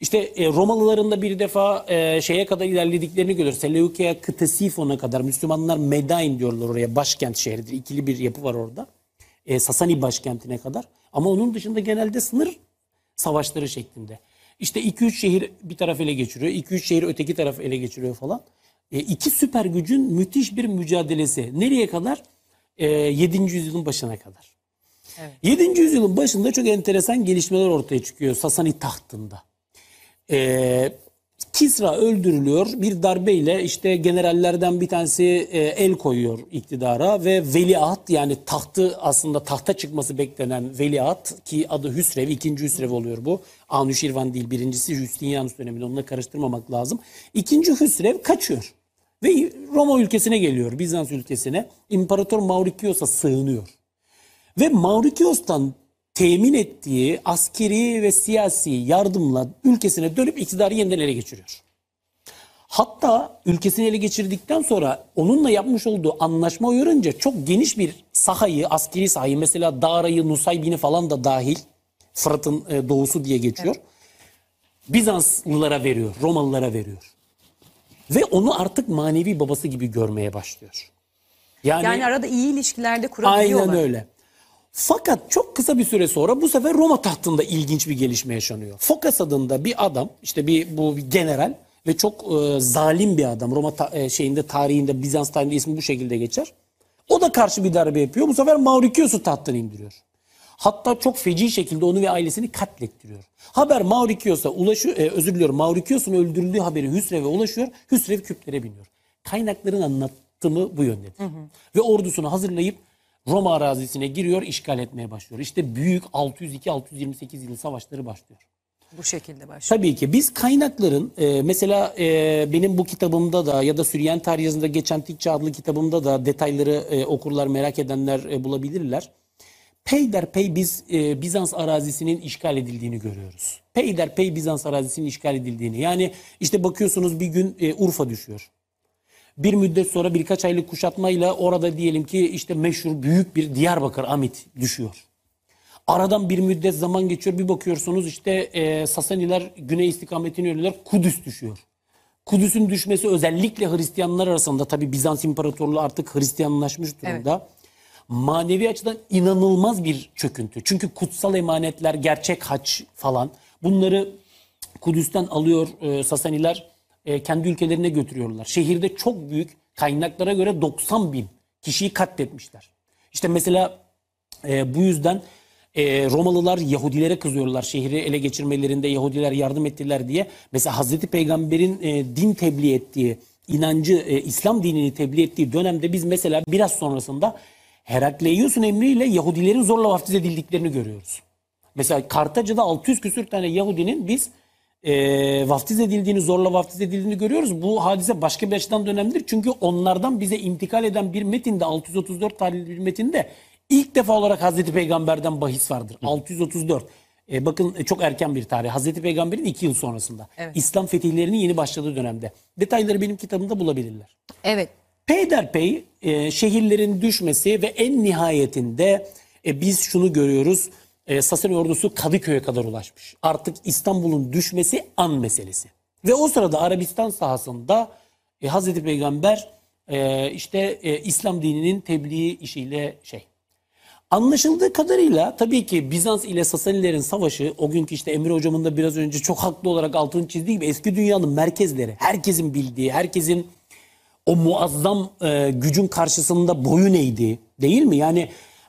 İşte e, Romalıların da bir defa e, şeye kadar ilerlediklerini görüyoruz. Seleukeia Ktesifon'a kadar Müslümanlar Medain diyorlar oraya başkent şehridir. İkili bir yapı var orada. E, Sasani başkentine kadar. Ama onun dışında genelde sınır savaşları şeklinde. İşte 2-3 şehir bir taraf ele geçiriyor. 2-3 şehir öteki taraf ele geçiriyor falan. E, iki süper gücün müthiş bir mücadelesi. Nereye kadar? E, 7. yüzyılın başına kadar. 7. yüzyılın başında çok enteresan gelişmeler ortaya çıkıyor Sasani tahtında. Ee, Kisra öldürülüyor. Bir darbeyle işte generallerden bir tanesi e, el koyuyor iktidara ve veliaht yani tahtı aslında tahta çıkması beklenen veliaht ki adı Hüsrev, ikinci Hüsrev oluyor bu. Anuşirvan değil birincisi Justinianus döneminde onunla karıştırmamak lazım. İkinci Hüsrev kaçıyor ve Roma ülkesine geliyor Bizans ülkesine. İmparator Maurikios'a sığınıyor. Ve Maurikios'tan temin ettiği askeri ve siyasi yardımla ülkesine dönüp iktidarı yeniden ele geçiriyor. Hatta ülkesini ele geçirdikten sonra onunla yapmış olduğu anlaşma uyarınca çok geniş bir sahayı, askeri sahayı mesela Dara'yı, Nusaybin'i falan da dahil Fırat'ın e, doğusu diye geçiyor. Bizanslılara veriyor, Romalılara veriyor. Ve onu artık manevi babası gibi görmeye başlıyor. Yani arada iyi ilişkilerde kurabiliyorlar. Aynen öyle. Fakat çok kısa bir süre sonra bu sefer Roma tahtında ilginç bir gelişme yaşanıyor. Fokas adında bir adam, işte bir bu bir general ve çok e, zalim bir adam. Roma ta- e, şeyinde tarihinde Bizans tarihinde ismi bu şekilde geçer. O da karşı bir darbe yapıyor. Bu sefer Maurikios'u tahttan indiriyor. Hatta çok feci şekilde onu ve ailesini katlettiriyor. Haber Maurikios'a ulaşıyor, e, özür diliyorum Maurikios'un öldürüldüğü haberi Hüsrev'e ulaşıyor. Hüsrev küplere biniyor. Kaynakların anlattımı bu yöndedir. Ve ordusunu hazırlayıp Roma arazisine giriyor, işgal etmeye başlıyor. İşte büyük 602-628 yılı savaşları başlıyor. Bu şekilde başlıyor. Tabii ki biz kaynakların e, mesela e, benim bu kitabımda da ya da Süryani tarih yazında geçen Tikçe adlı kitabımda da detayları e, okurlar merak edenler e, bulabilirler. Peyderpey biz e, Bizans arazisinin işgal edildiğini görüyoruz. Peyderpey Bizans arazisinin işgal edildiğini. Yani işte bakıyorsunuz bir gün e, Urfa düşüyor. Bir müddet sonra birkaç aylık kuşatmayla orada diyelim ki işte meşhur büyük bir Diyarbakır Amit düşüyor. Aradan bir müddet zaman geçiyor bir bakıyorsunuz işte e, Sasaniler güney istikametine yöneliyor Kudüs düşüyor. Kudüs'ün düşmesi özellikle Hristiyanlar arasında tabi Bizans İmparatorluğu artık Hristiyanlaşmış durumda. Manevi açıdan inanılmaz bir çöküntü. Çünkü kutsal emanetler, gerçek haç falan bunları Kudüs'ten alıyor e, Sasaniler e, kendi ülkelerine götürüyorlar. Şehirde çok büyük kaynaklara göre 90 bin kişiyi katletmişler. İşte mesela e, bu yüzden e, Romalılar Yahudilere kızıyorlar. Şehri ele geçirmelerinde Yahudiler yardım ettiler diye. Mesela Hazreti Peygamber'in e, din tebliğ ettiği, inancı, e, İslam dinini tebliğ ettiği dönemde biz mesela biraz sonrasında Herakleios'un emriyle Yahudilerin zorla vaftiz edildiklerini görüyoruz. Mesela Kartaca'da 600 küsür tane Yahudinin biz e, vaftiz edildiğini, zorla vaftiz edildiğini görüyoruz. Bu hadise başka bir açıdan da önemlidir. Çünkü onlardan bize intikal eden bir metinde, 634 tarihli bir metinde ilk defa olarak Hazreti Peygamber'den bahis vardır. 634. E, bakın e, çok erken bir tarih. Hazreti Peygamber'in iki yıl sonrasında. Evet. İslam fetihlerinin yeni başladığı dönemde. Detayları benim kitabımda bulabilirler. Evet. Peyderpey e, şehirlerin düşmesi ve en nihayetinde e, biz şunu görüyoruz. E, Sasani ordusu Kadıköy'e kadar ulaşmış. Artık İstanbul'un düşmesi an meselesi. Ve o sırada Arabistan sahasında e, Hazreti Peygamber e, işte e, İslam dininin tebliği işiyle şey. Anlaşıldığı kadarıyla tabii ki Bizans ile Sasanilerin savaşı o günkü işte Emre hocamın da biraz önce çok haklı olarak altını çizdiği gibi eski dünyanın merkezleri. Herkesin bildiği, herkesin o muazzam e, gücün karşısında boyun eğdi. Değil mi? Yani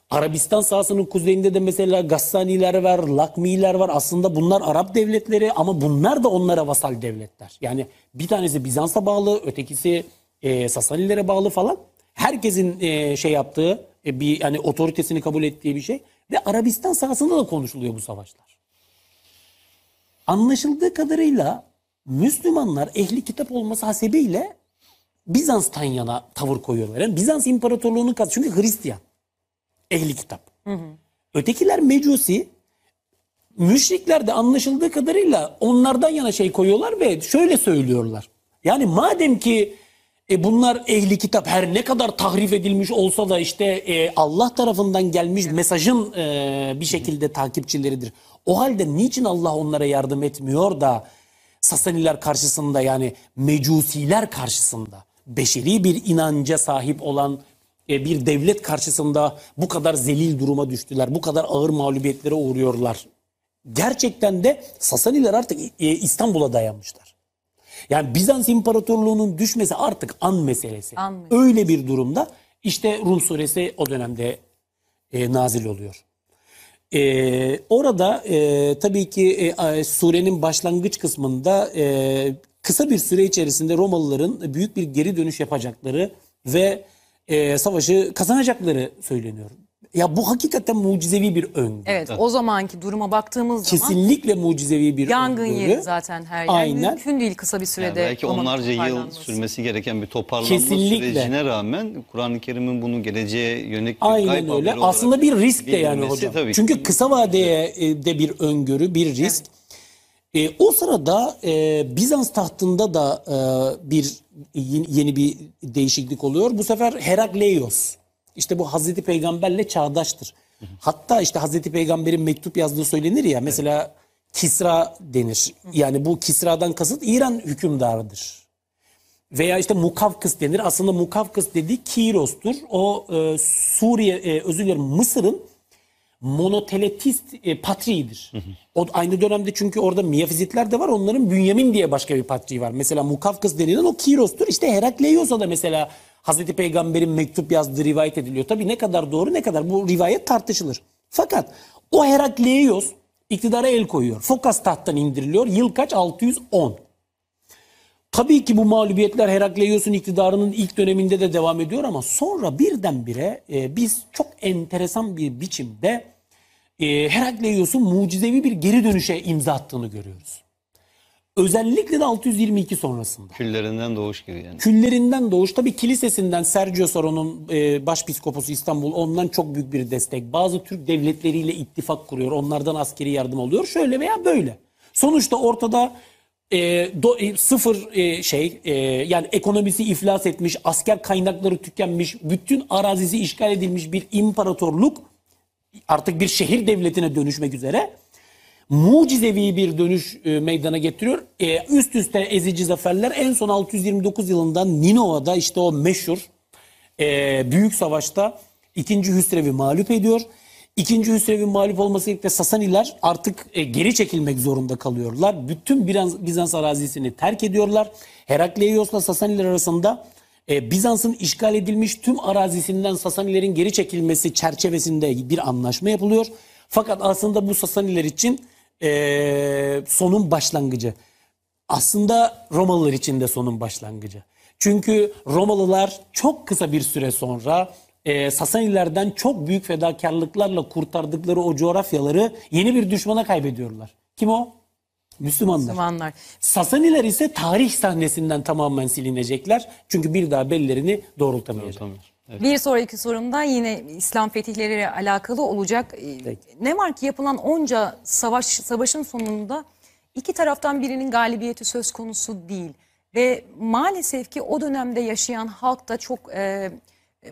Arabistan sahasının kuzeyinde de mesela Gassaniler var, Lakmiler var. Aslında bunlar Arap devletleri ama bunlar da onlara vasal devletler. Yani bir tanesi Bizans'a bağlı, ötekisi e, Sasanilere bağlı falan. Herkesin e, şey yaptığı, e, bir yani otoritesini kabul ettiği bir şey. Ve Arabistan sahasında da konuşuluyor bu savaşlar. Anlaşıldığı kadarıyla Müslümanlar ehli kitap olması hasebiyle Bizans'tan yana tavır koyuyorlar. Yani Bizans İmparatorluğu'nun kaz çünkü Hristiyan. Ehli kitap. Ötekiler Mecusi. Müşrikler de anlaşıldığı kadarıyla onlardan yana şey koyuyorlar ve şöyle söylüyorlar. Yani madem ki e, bunlar ehli kitap her ne kadar tahrif edilmiş olsa da işte e, Allah tarafından gelmiş mesajın e, bir şekilde takipçileridir. O halde niçin Allah onlara yardım etmiyor da Sasaniler karşısında yani Mecusiler karşısında beşeri bir inanca sahip olan e, bir devlet karşısında bu kadar zelil duruma düştüler. Bu kadar ağır mağlubiyetlere uğruyorlar. Gerçekten de Sasaniler artık e, İstanbul'a dayanmışlar. Yani Bizans İmparatorluğu'nun düşmesi artık an meselesi. An meselesi. Öyle bir durumda işte Rum suresi o dönemde e, nazil oluyor. E, orada e, tabii ki e, surenin başlangıç kısmında e, kısa bir süre içerisinde Romalıların büyük bir geri dönüş yapacakları ve e, savaşı kazanacakları söyleniyor. Ya bu hakikaten mucizevi bir öngörü. Evet, o zamanki duruma baktığımız zaman Kesinlikle mucizevi bir yangın öngörü. yeri zaten her yer. Aynen. Mümkün değil kısa bir sürede. Yani belki Roma'nın onlarca yıl toparlanması. sürmesi gereken bir toparlanma Kesinlikle. sürecine rağmen Kur'an-ı Kerim'in bunu geleceğe yönelik bir Aynen kayıp öyle. haberi olarak Aslında bir risk de yani hocam. tabii ki Çünkü kısa vadeye e, de bir öngörü, bir risk. E, o sırada e, Bizans tahtında da e, bir yeni, bir değişiklik oluyor. Bu sefer Herakleios. İşte bu Hazreti Peygamberle çağdaştır. Hatta işte Hazreti Peygamber'in mektup yazdığı söylenir ya. Mesela Kisra denir. Yani bu Kisra'dan kasıt İran hükümdarıdır. Veya işte Mukavkıs denir. Aslında Mukavkıs dediği Kiros'tur. O e, Suriye, e, özür dilerim Mısır'ın monoteletist e, patriğidir. O aynı dönemde çünkü orada Miyafizitler de var. Onların Bünyamin diye başka bir patriği var. Mesela Mukavkıs denilen o Kiros'tur. İşte Herakleios'a da mesela Hazreti Peygamber'in mektup yazdığı rivayet ediliyor. Tabii ne kadar doğru ne kadar bu rivayet tartışılır. Fakat o Herakleios iktidara el koyuyor. Fokas tahttan indiriliyor. Yıl kaç? 610. Tabii ki bu mağlubiyetler Herakleios'un iktidarının ilk döneminde de devam ediyor ama sonra birdenbire e, biz çok enteresan bir biçimde e, Herakleios'un mucizevi bir geri dönüşe imza attığını görüyoruz. Özellikle de 622 sonrasında. küllerinden doğuş gibi yani. Küllerinden doğuş tabii kilisesinden Sergio Saron'un e, başpiskoposu İstanbul ondan çok büyük bir destek. Bazı Türk devletleriyle ittifak kuruyor. Onlardan askeri yardım alıyor. Şöyle veya böyle. Sonuçta ortada e, do, e, sıfır e, şey e, yani ekonomisi iflas etmiş, asker kaynakları tükenmiş, bütün arazisi işgal edilmiş bir imparatorluk artık bir şehir devletine dönüşmek üzere mucizevi bir dönüş e, meydana getiriyor. E, üst üste ezici zaferler en son 629 yılında Ninova'da işte o meşhur e, büyük savaşta ikinci Hüsrev'i mağlup ediyor. İkinci Hüsrev'in mağlup olmasıyla birlikte Sasaniler artık e, geri çekilmek zorunda kalıyorlar. Bütün Bizans, Bizans arazisini terk ediyorlar. Herakleios'la Sasaniler arasında e, Bizans'ın işgal edilmiş tüm arazisinden Sasanilerin geri çekilmesi çerçevesinde bir anlaşma yapılıyor. Fakat aslında bu Sasaniler için e, sonun başlangıcı. Aslında Romalılar için de sonun başlangıcı. Çünkü Romalılar çok kısa bir süre sonra e, Sasanilerden çok büyük fedakarlıklarla kurtardıkları o coğrafyaları yeni bir düşmana kaybediyorlar. Kim o? Müslümanlar. Müslümanlar. Sasaniler ise tarih sahnesinden tamamen silinecekler. Çünkü bir daha bellerini doğrultamayacak. Tamam. Evet. Bir sonraki sorumda yine İslam fetihleriyle alakalı olacak. Ee, Peki. Ne var ki yapılan onca savaş savaşın sonunda iki taraftan birinin galibiyeti söz konusu değil. Ve maalesef ki o dönemde yaşayan halk da çok e,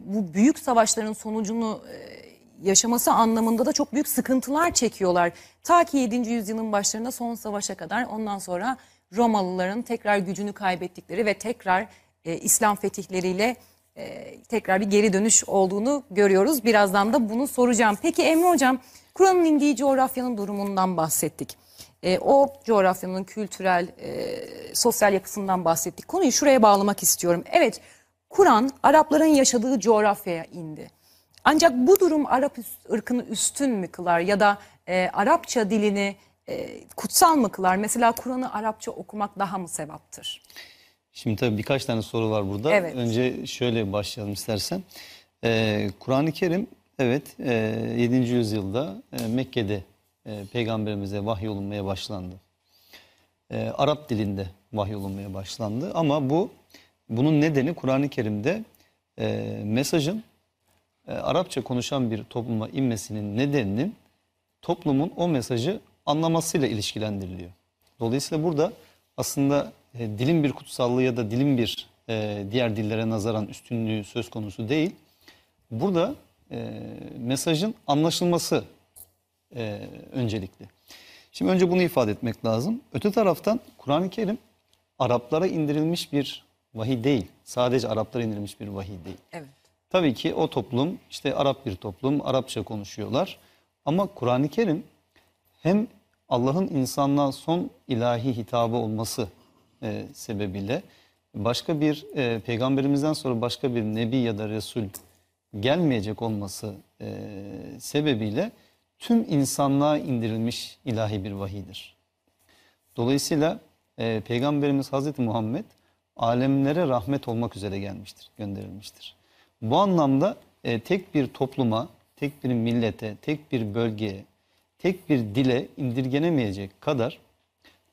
bu büyük savaşların sonucunu e, yaşaması anlamında da çok büyük sıkıntılar çekiyorlar. Ta ki 7. yüzyılın başlarında son savaşa kadar ondan sonra Romalıların tekrar gücünü kaybettikleri ve tekrar e, İslam fetihleriyle e, tekrar bir geri dönüş olduğunu görüyoruz. Birazdan da bunu soracağım. Peki Emre Hocam, Kur'an'ın indiği coğrafyanın durumundan bahsettik. E, o coğrafyanın kültürel, e, sosyal yapısından bahsettik. Konuyu şuraya bağlamak istiyorum. Evet, Kur'an Arapların yaşadığı coğrafyaya indi. Ancak bu durum Arap ırkını üstün mü kılar ya da e, Arapça dilini e, kutsal mı kılar? Mesela Kur'an'ı Arapça okumak daha mı sevaptır? Şimdi tabii birkaç tane soru var burada. Evet. Önce şöyle başlayalım istersen. Ee, Kur'an-ı Kerim evet e, 7. yüzyılda e, Mekke'de e, peygamberimize vahyolunmaya başlandı. E, Arap dilinde vahyolunmaya başlandı ama bu bunun nedeni Kur'an-ı Kerim'de e, mesajın e, Arapça konuşan bir topluma inmesinin nedeninin toplumun o mesajı anlamasıyla ilişkilendiriliyor. Dolayısıyla burada aslında e, dilin bir kutsallığı ya da dilin bir e, diğer dillere nazaran üstünlüğü söz konusu değil. Burada e, mesajın anlaşılması e, öncelikli. Şimdi önce bunu ifade etmek lazım. Öte taraftan Kur'an-ı Kerim Araplara indirilmiş bir vahiy değil. Sadece Araplara indirilmiş bir vahiy değil. Evet. Tabii ki o toplum işte Arap bir toplum, Arapça konuşuyorlar. Ama Kur'an-ı Kerim hem Allah'ın insanlığa son ilahi hitabı olması e, sebebiyle başka bir e, peygamberimizden sonra başka bir nebi ya da resul gelmeyecek olması e, sebebiyle tüm insanlığa indirilmiş ilahi bir vahiydir. Dolayısıyla e, Peygamberimiz Hazreti Muhammed alemlere rahmet olmak üzere gelmiştir, gönderilmiştir. Bu anlamda e, tek bir topluma, tek bir millete, tek bir bölgeye, tek bir dile indirgenemeyecek kadar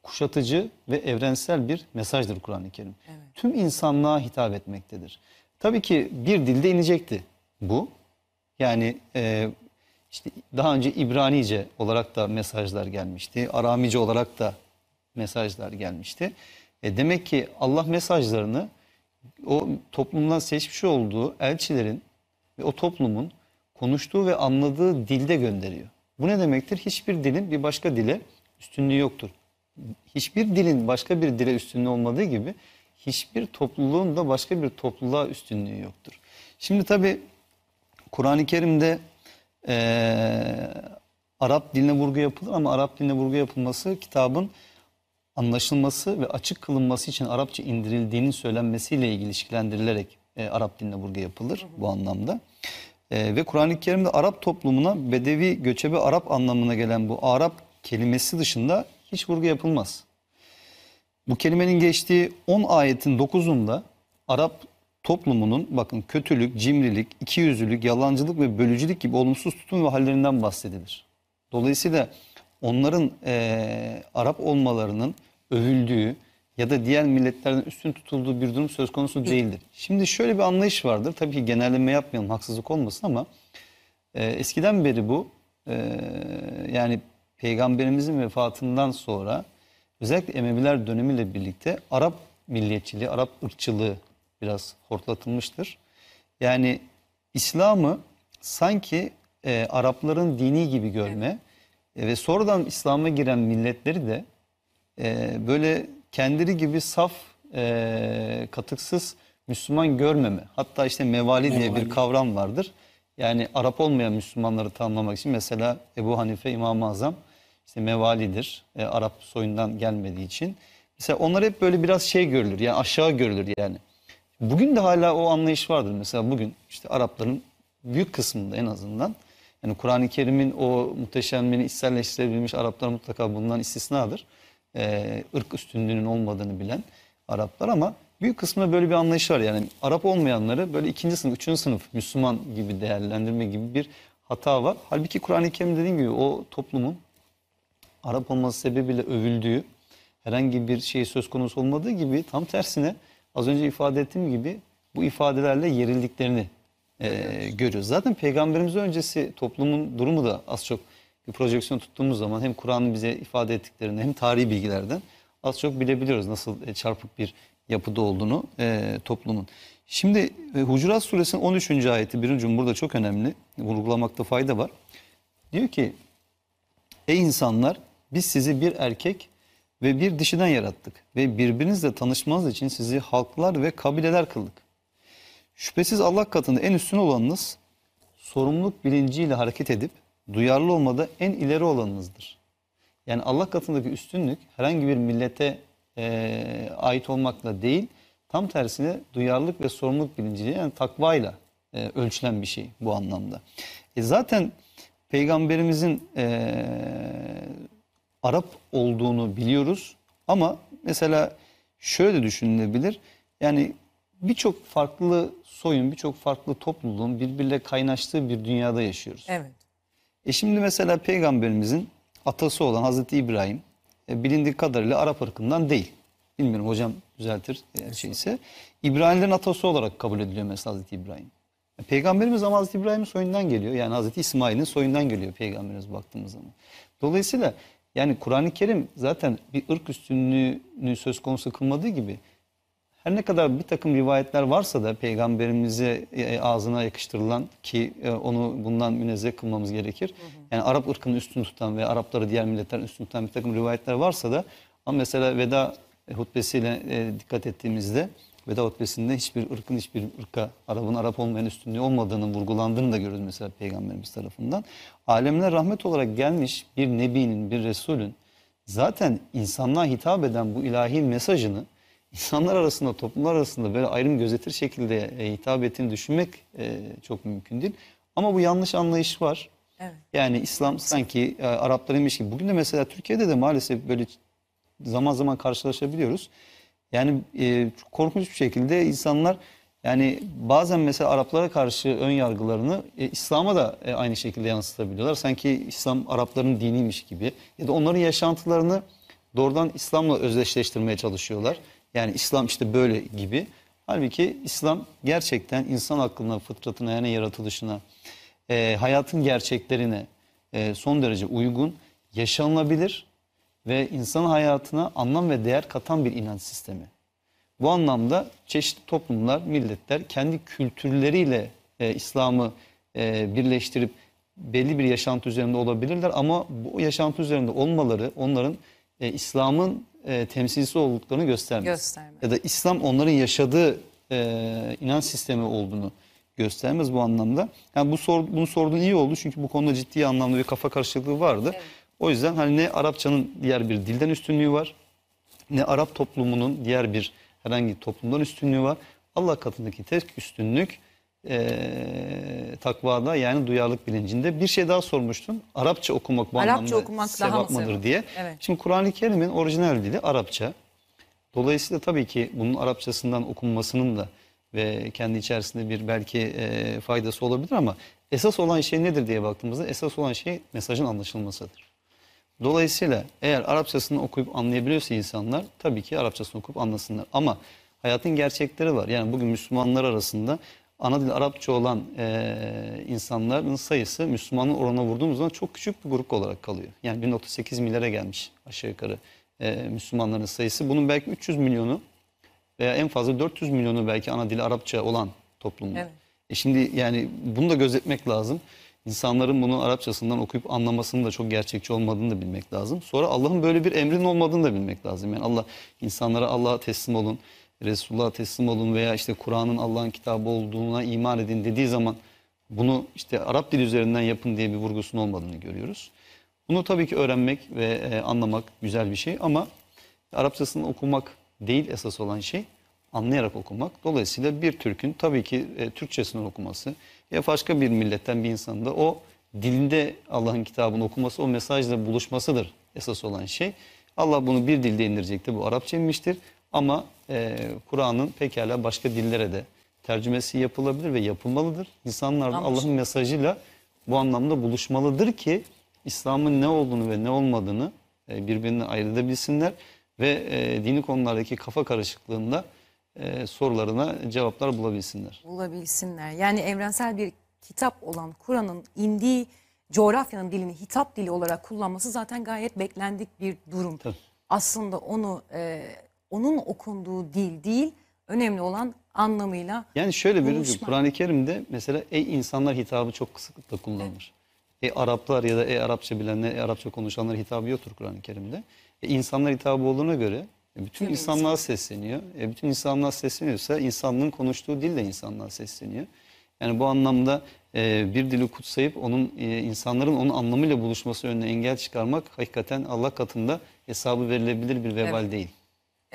kuşatıcı ve evrensel bir mesajdır Kur'an-ı Kerim. Tüm insanlığa hitap etmektedir. Tabii ki bir dilde inecekti bu. Yani e, işte daha önce İbranice olarak da mesajlar gelmişti. Aramice olarak da mesajlar gelmişti. E demek ki Allah mesajlarını o toplumdan seçmiş olduğu elçilerin ve o toplumun konuştuğu ve anladığı dilde gönderiyor. Bu ne demektir? Hiçbir dilin bir başka dile üstünlüğü yoktur. Hiçbir dilin başka bir dile üstünlüğü olmadığı gibi hiçbir topluluğun da başka bir topluluğa üstünlüğü yoktur. Şimdi tabii Kur'an-ı Kerim'de eee, Arap diline vurgu yapılır ama Arap diline vurgu yapılması kitabın anlaşılması ve açık kılınması için Arapça indirildiğinin söylenmesiyle ilgili ilişkilendirilerek e, Arap diline vurgu yapılır bu anlamda. E, ve Kur'an-ı Kerim'de Arap toplumuna bedevi göçebe Arap anlamına gelen bu Arap kelimesi dışında hiç vurgu yapılmaz. Bu kelimenin geçtiği 10 ayetin 9'unda Arap toplumunun bakın kötülük, cimrilik, ikiyüzlülük, yalancılık ve bölücülük gibi olumsuz tutum ve hallerinden bahsedilir. Dolayısıyla onların eee, Arap olmalarının övüldüğü ya da diğer milletlerden üstün tutulduğu bir durum söz konusu değildir. Şimdi şöyle bir anlayış vardır. Tabii ki genelleme yapmayalım haksızlık olmasın ama e, eskiden beri bu e, yani peygamberimizin vefatından sonra özellikle Emeviler dönemiyle birlikte Arap milliyetçiliği, Arap ırkçılığı biraz hortlatılmıştır. Yani İslam'ı sanki e, Arapların dini gibi görme e, ve sonradan İslam'a giren milletleri de e, böyle kendileri gibi saf, e, katıksız Müslüman görmeme. Hatta işte mevali diye bir kavram vardır. Yani Arap olmayan Müslümanları tanımlamak için mesela Ebu Hanife İmam-ı Azam işte mevalidir. e, Arap soyundan gelmediği için. Mesela onlar hep böyle biraz şey görülür. Yani aşağı görülür yani. Bugün de hala o anlayış vardır. Mesela bugün işte Arapların büyük kısmında en azından yani Kur'an-ı Kerim'in o muhteşemliğini içselleştirebilmiş Araplar mutlaka bundan istisnadır. Ee, ırk üstünlüğünün olmadığını bilen Araplar ama büyük kısmında böyle bir anlayış var. Yani Arap olmayanları böyle ikinci sınıf, üçüncü sınıf Müslüman gibi değerlendirme gibi bir hata var. Halbuki Kur'an-ı Kerim dediğim gibi o toplumun Arap olması sebebiyle övüldüğü herhangi bir şey söz konusu olmadığı gibi tam tersine az önce ifade ettiğim gibi bu ifadelerle yerildiklerini e, görüyoruz. Zaten peygamberimiz öncesi toplumun durumu da az çok bir projeksiyon tuttuğumuz zaman hem Kur'an'ın bize ifade ettiklerini hem tarihi bilgilerden az çok bilebiliyoruz nasıl e, çarpık bir yapıda olduğunu e, toplumun. Şimdi e, Hucurat suresinin 13. ayeti birinci burada çok önemli vurgulamakta fayda var. Diyor ki Ey insanlar biz sizi bir erkek ve bir dişiden yarattık ve birbirinizle tanışmanız için sizi halklar ve kabileler kıldık. Şüphesiz Allah katında en üstün olanınız sorumluluk bilinciyle hareket edip duyarlı olmada en ileri olanınızdır. Yani Allah katındaki üstünlük herhangi bir millete eee, ait olmakla değil, Tam tersine duyarlılık ve sorumluluk bilinciyle yani takvayla e, ölçülen bir şey bu anlamda. E zaten peygamberimizin e, Arap olduğunu biliyoruz ama mesela şöyle de düşünülebilir. Yani birçok farklı soyun, birçok farklı topluluğun birbiriyle kaynaştığı bir dünyada yaşıyoruz. Evet. E şimdi mesela peygamberimizin atası olan Hazreti İbrahim e, bilindiği kadarıyla Arap ırkından değil. Bilmiyorum hocam düzeltir eğer şeyse. İbrahimlerin atası olarak kabul ediliyor mesela Hazreti İbrahim. E, Peygamberimiz ama Hazreti İbrahim'in soyundan geliyor. Yani Hazreti İsmail'in soyundan geliyor peygamberimiz baktığımız zaman. Dolayısıyla yani Kur'an-ı Kerim zaten bir ırk üstünlüğünü söz konusu kılmadığı gibi her ne kadar bir takım rivayetler varsa da peygamberimize e, ağzına yakıştırılan ki e, onu bundan münezzeh kılmamız gerekir. Yani Arap ırkını üstün tutan ve Arapları diğer milletlerin üstün tutan bir takım rivayetler varsa da ama mesela veda hutbesiyle e, dikkat ettiğimizde veda hutbesinde hiçbir ırkın hiçbir ırka Arap'ın Arap olmayan üstünlüğü olmadığının vurgulandığını da görürüz mesela peygamberimiz tarafından. Alemler rahmet olarak gelmiş bir nebinin, bir resulün zaten insanlığa hitap eden bu ilahi mesajını insanlar arasında, toplumlar arasında böyle ayrım gözetir şekilde e, hitap ettiğini düşünmek e, çok mümkün değil. Ama bu yanlış anlayış var. Evet. Yani İslam sanki e, Araplarıymış gibi. Bugün de mesela Türkiye'de de maalesef böyle zaman zaman karşılaşabiliyoruz. Yani e, çok korkunç bir şekilde insanlar yani bazen mesela Araplara karşı ön yargılarını e, İslam'a da e, aynı şekilde yansıtabiliyorlar. Sanki İslam Arapların diniymiş gibi ya da onların yaşantılarını doğrudan İslam'la özdeşleştirmeye çalışıyorlar. Yani İslam işte böyle gibi. Halbuki İslam gerçekten insan aklına, fıtratına, yani yaratılışına, e, hayatın gerçeklerine e, son derece uygun, yaşanılabilir ve insan hayatına anlam ve değer katan bir inanç sistemi. Bu anlamda çeşitli toplumlar, milletler kendi kültürleriyle e, İslam'ı e, birleştirip belli bir yaşantı üzerinde olabilirler ama bu yaşantı üzerinde olmaları onların e, İslam'ın e, temsilcisi olduklarını göstermez. Göstermez. Ya da İslam onların yaşadığı e, inanç sistemi olduğunu göstermez bu anlamda. Yani bu sor, bunu sorduğun iyi oldu çünkü bu konuda ciddi anlamda bir kafa karışıklığı vardı. O yüzden hani ne Arapçanın diğer bir dilden üstünlüğü var ne Arap toplumunun diğer bir herhangi toplumdan üstünlüğü var. Allah katındaki tek üstünlük e, takvada yani duyarlılık bilincinde. Bir şey daha sormuştun. Arapça okumak bu Arapça anlamda okumak daha sevap mı mıdır sevap? diye. Evet. Şimdi Kur'an-ı Kerim'in orijinal dili Arapça. Dolayısıyla tabii ki bunun Arapçasından okunmasının da ve kendi içerisinde bir belki e, faydası olabilir ama esas olan şey nedir diye baktığımızda esas olan şey mesajın anlaşılmasıdır. Dolayısıyla eğer Arapçasını okuyup anlayabiliyorsa insanlar tabii ki Arapçasını okuyup anlasınlar. Ama hayatın gerçekleri var. Yani bugün Müslümanlar arasında ana dil Arapça olan e, insanların sayısı Müslümanın oranına vurduğumuz zaman çok küçük bir grup olarak kalıyor. Yani 1.8 milyara gelmiş aşağı yukarı e, Müslümanların sayısı. Bunun belki 300 milyonu veya en fazla 400 milyonu belki ana dili Arapça olan toplumlar. Evet. E şimdi yani bunu da gözetmek lazım. İnsanların bunu Arapçasından okuyup anlamasının da çok gerçekçi olmadığını da bilmek lazım. Sonra Allah'ın böyle bir emrinin olmadığını da bilmek lazım. Yani Allah insanlara Allah'a teslim olun, Resulullah'a teslim olun veya işte Kur'an'ın Allah'ın kitabı olduğuna iman edin dediği zaman bunu işte Arap dili üzerinden yapın diye bir vurgusunun olmadığını görüyoruz. Bunu tabii ki öğrenmek ve e, anlamak güzel bir şey ama Arapçasını okumak değil esas olan şey anlayarak okumak. Dolayısıyla bir Türk'ün tabii ki e, Türkçesini okuması ya başka bir milletten bir insanın da o dilinde Allah'ın kitabını okuması, o mesajla buluşmasıdır esas olan şey. Allah bunu bir dilde indirecekti. Bu Arapça inmiştir. Ama e, Kur'an'ın pekala başka dillere de tercümesi yapılabilir ve yapılmalıdır. İnsanlar da Anlaşıldı. Allah'ın mesajıyla bu anlamda buluşmalıdır ki İslam'ın ne olduğunu ve ne olmadığını e, birbirinden ayırt edebilsinler ve e, dini konulardaki kafa karışıklığında e, sorularına cevaplar bulabilsinler. bulabilsinler. Yani evrensel bir kitap olan Kur'an'ın indiği coğrafyanın dilini hitap dili olarak kullanması zaten gayet beklendik bir durum. Tabii. Aslında onu e, onun okunduğu dil değil, önemli olan anlamıyla Yani şöyle bir Buluşma. Kur'an-ı Kerim'de mesela ey insanlar hitabı çok sıklıkla kullanılır. Ey Araplar ya da ey Arapça bilenler, ey Arapça konuşanlar hitabı yoktur Kur'an-ı Kerim'de. E, insanlar hitabı olduğuna göre e, bütün Tüm insanlığa sesleniyor. E, bütün insanlığa sesleniyorsa insanlığın konuştuğu dil de insanlığa sesleniyor. Yani bu anlamda e, bir dili kutsayıp onun e, insanların onun anlamıyla buluşması önüne engel çıkarmak hakikaten Allah katında hesabı verilebilir bir vebal Evet. değil.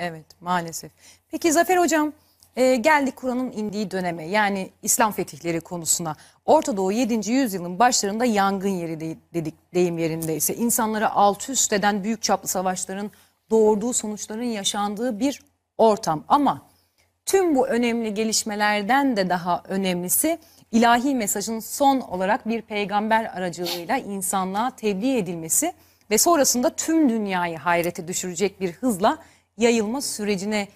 Evet maalesef. Peki Zafer Hocam e, geldik Kur'an'ın indiği döneme yani İslam fetihleri konusuna. Orta Doğu 7. yüzyılın başlarında yangın yeri de- dedik deyim yerindeyse insanları alt üst eden büyük çaplı savaşların doğurduğu sonuçların yaşandığı bir ortam. Ama tüm bu önemli gelişmelerden de daha önemlisi ilahi mesajın son olarak bir peygamber aracılığıyla insanlığa tebliğ edilmesi ve sonrasında tüm dünyayı hayrete düşürecek bir hızla yayılma sürecine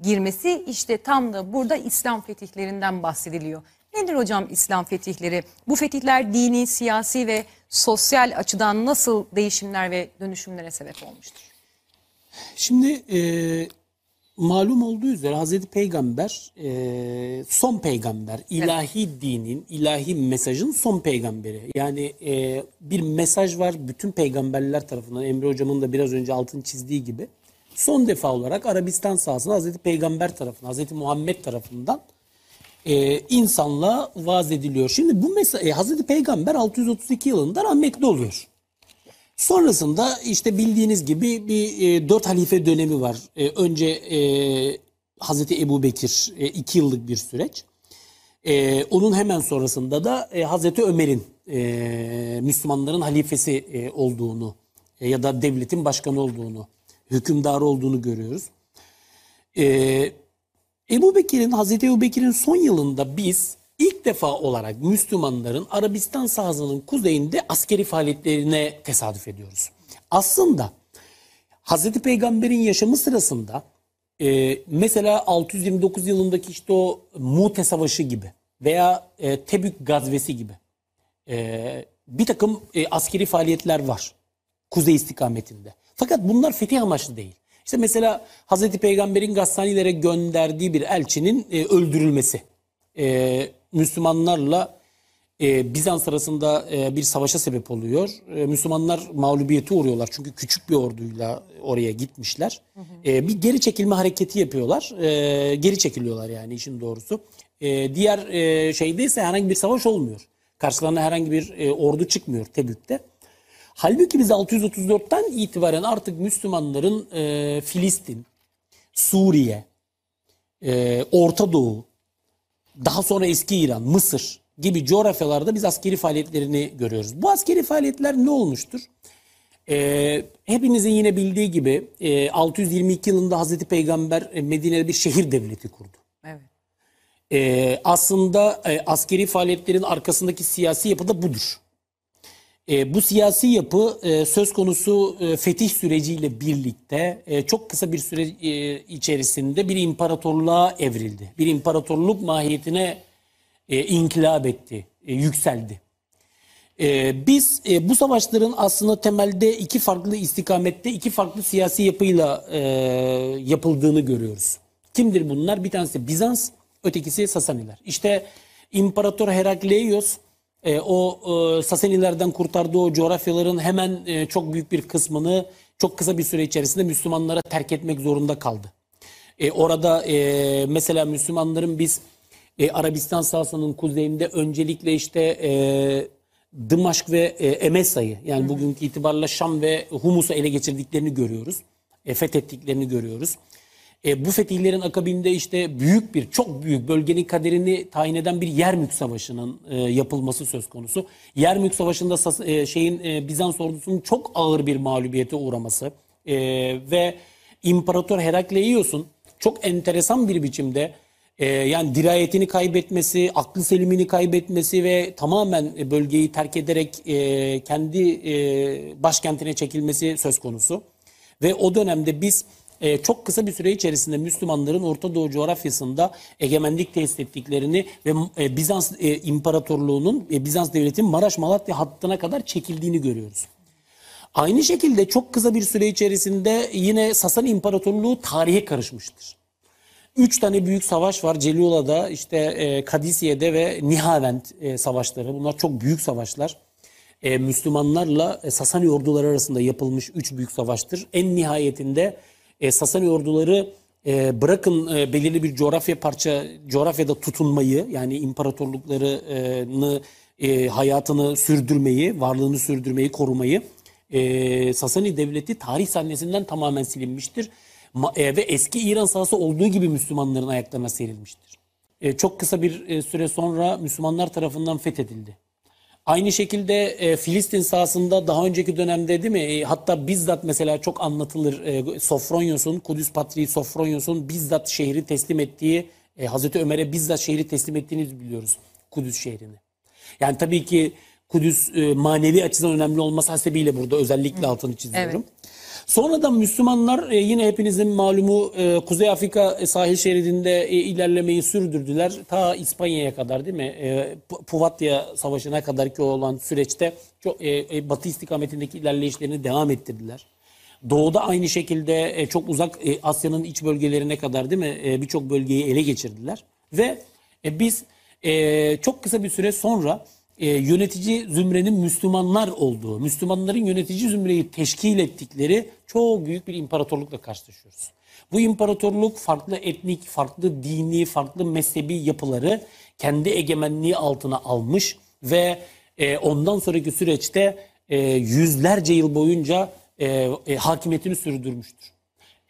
girmesi işte tam da burada İslam fetihlerinden bahsediliyor. Nedir hocam İslam fetihleri? Bu fetihler dini, siyasi ve sosyal açıdan nasıl değişimler ve dönüşümlere sebep olmuştur? Şimdi e, malum olduğu üzere Hazreti Peygamber e, son peygamber, ilahi dinin, ilahi mesajın son peygamberi. Yani e, bir mesaj var bütün peygamberler tarafından Emre Hocam'ın da biraz önce altını çizdiği gibi. Son defa olarak Arabistan sahasında Hazreti Peygamber tarafından, Hazreti Muhammed tarafından e, insanlığa vaaz ediliyor. Şimdi bu mesaj, e, Hazreti Peygamber 632 yılında rahmetli oluyor. Sonrasında işte bildiğiniz gibi bir e, dört halife dönemi var. E, önce e, Hazreti Ebu Bekir e, iki yıllık bir süreç. E, onun hemen sonrasında da e, Hazreti Ömer'in e, Müslümanların halifesi e, olduğunu e, ya da devletin başkanı olduğunu, hükümdarı olduğunu görüyoruz. E, Ebu Bekir'in, Hazreti Ebu Bekir'in son yılında biz ilk defa olarak Müslümanların Arabistan sahasının kuzeyinde askeri faaliyetlerine tesadüf ediyoruz. Aslında Hazreti Peygamber'in yaşamı sırasında e, mesela 629 yılındaki işte o Mute Savaşı gibi veya e, Tebük Gazvesi gibi e, bir takım e, askeri faaliyetler var kuzey istikametinde. Fakat bunlar fetih amaçlı değil. İşte mesela Hazreti Peygamber'in Gassanilere gönderdiği bir elçinin e, öldürülmesi. E, Müslümanlarla e, Bizans arasında e, bir savaşa sebep oluyor. E, Müslümanlar mağlubiyete uğruyorlar. Çünkü küçük bir orduyla oraya gitmişler. E, bir geri çekilme hareketi yapıyorlar. E, geri çekiliyorlar yani işin doğrusu. E, diğer e, şeyde ise herhangi bir savaş olmuyor. Karşılarına herhangi bir e, ordu çıkmıyor Tebük'te. Halbuki biz 634'ten itibaren artık Müslümanların e, Filistin, Suriye, e, Orta Doğu, daha sonra eski İran, Mısır gibi coğrafyalarda biz askeri faaliyetlerini görüyoruz. Bu askeri faaliyetler ne olmuştur? E, hepinizin yine bildiği gibi e, 622 yılında Hazreti Peygamber e, Medine'de bir şehir devleti kurdu. Evet. E, aslında e, askeri faaliyetlerin arkasındaki siyasi yapı da budur. E, bu siyasi yapı e, söz konusu e, fetih süreciyle birlikte e, çok kısa bir süre e, içerisinde bir imparatorluğa evrildi. Bir imparatorluk mahiyetine e, inkılap etti, e, yükseldi. E, biz e, bu savaşların aslında temelde iki farklı istikamette, iki farklı siyasi yapıyla e, yapıldığını görüyoruz. Kimdir bunlar? Bir tanesi Bizans, ötekisi Sasaniler. İşte İmparator Herakleios e, o e, Sasanilerden kurtardığı o coğrafyaların hemen e, çok büyük bir kısmını çok kısa bir süre içerisinde Müslümanlara terk etmek zorunda kaldı. E, orada e, mesela Müslümanların biz e, Arabistan sahasının kuzeyinde öncelikle işte e, Dımaşk ve e, Emesa'yı yani bugünkü itibarla Şam ve Humus'u ele geçirdiklerini görüyoruz. E, fethettiklerini görüyoruz. E, bu fetihlerin akabinde işte büyük bir, çok büyük bölgenin kaderini tayin eden bir Yermük Savaşı'nın e, yapılması söz konusu. Yermük Savaşı'nda e, şeyin e, Bizans ordusunun çok ağır bir mağlubiyete uğraması e, ve İmparator Herakleios'un çok enteresan bir biçimde e, yani dirayetini kaybetmesi, aklı selimini kaybetmesi ve tamamen bölgeyi terk ederek e, kendi e, başkentine çekilmesi söz konusu. Ve o dönemde biz e, çok kısa bir süre içerisinde Müslümanların Orta Doğu coğrafyasında egemenlik tesis ettiklerini ve e, Bizans e, İmparatorluğu'nun, e, Bizans Devleti'nin Maraş-Malatya hattına kadar çekildiğini görüyoruz. Aynı şekilde çok kısa bir süre içerisinde yine Sasani İmparatorluğu tarihe karışmıştır. Üç tane büyük savaş var. Celula'da, işte e, Kadisiye'de ve Nihavend e, savaşları. Bunlar çok büyük savaşlar. E, Müslümanlarla e, Sasani orduları arasında yapılmış üç büyük savaştır. En nihayetinde e, Sasani orduları e, bırakın e, belirli bir coğrafya parça, coğrafyada tutunmayı yani imparatorluklarını e, hayatını sürdürmeyi, varlığını sürdürmeyi, korumayı e, Sasani devleti tarih sahnesinden tamamen silinmiştir. Ma- e, ve eski İran sahası olduğu gibi Müslümanların ayaklarına serilmiştir. E, çok kısa bir e, süre sonra Müslümanlar tarafından fethedildi. Aynı şekilde e, Filistin sahasında daha önceki dönemde değil mi? E, hatta bizzat mesela çok anlatılır. E, Sofronyos'un, Kudüs Patriği Sofronyos'un bizzat şehri teslim ettiği, e, Hazreti Ömer'e bizzat şehri teslim ettiğini biliyoruz. Kudüs şehrini. Yani tabii ki Kudüs e, manevi açıdan önemli olması hasebiyle burada özellikle altını çiziyorum. Sonradan Müslümanlar e, yine hepinizin malumu e, Kuzey Afrika e, sahil şeridinde e, ilerlemeyi sürdürdüler. Ta İspanya'ya kadar değil mi? E, Pu- Puvatya Savaşı'na kadar ki olan süreçte çok, e, e, batı istikametindeki ilerleyişlerini devam ettirdiler. Doğuda aynı şekilde e, çok uzak e, Asya'nın iç bölgelerine kadar değil mi? E, Birçok bölgeyi ele geçirdiler. Ve e, biz e, çok kısa bir süre sonra e, yönetici zümrenin Müslümanlar olduğu, Müslümanların yönetici zümreyi teşkil ettikleri çok büyük bir imparatorlukla karşılaşıyoruz. Bu imparatorluk farklı etnik, farklı dini, farklı mezhebi yapıları kendi egemenliği altına almış ve e, ondan sonraki süreçte e, yüzlerce yıl boyunca e, e, hakimiyetini sürdürmüştür.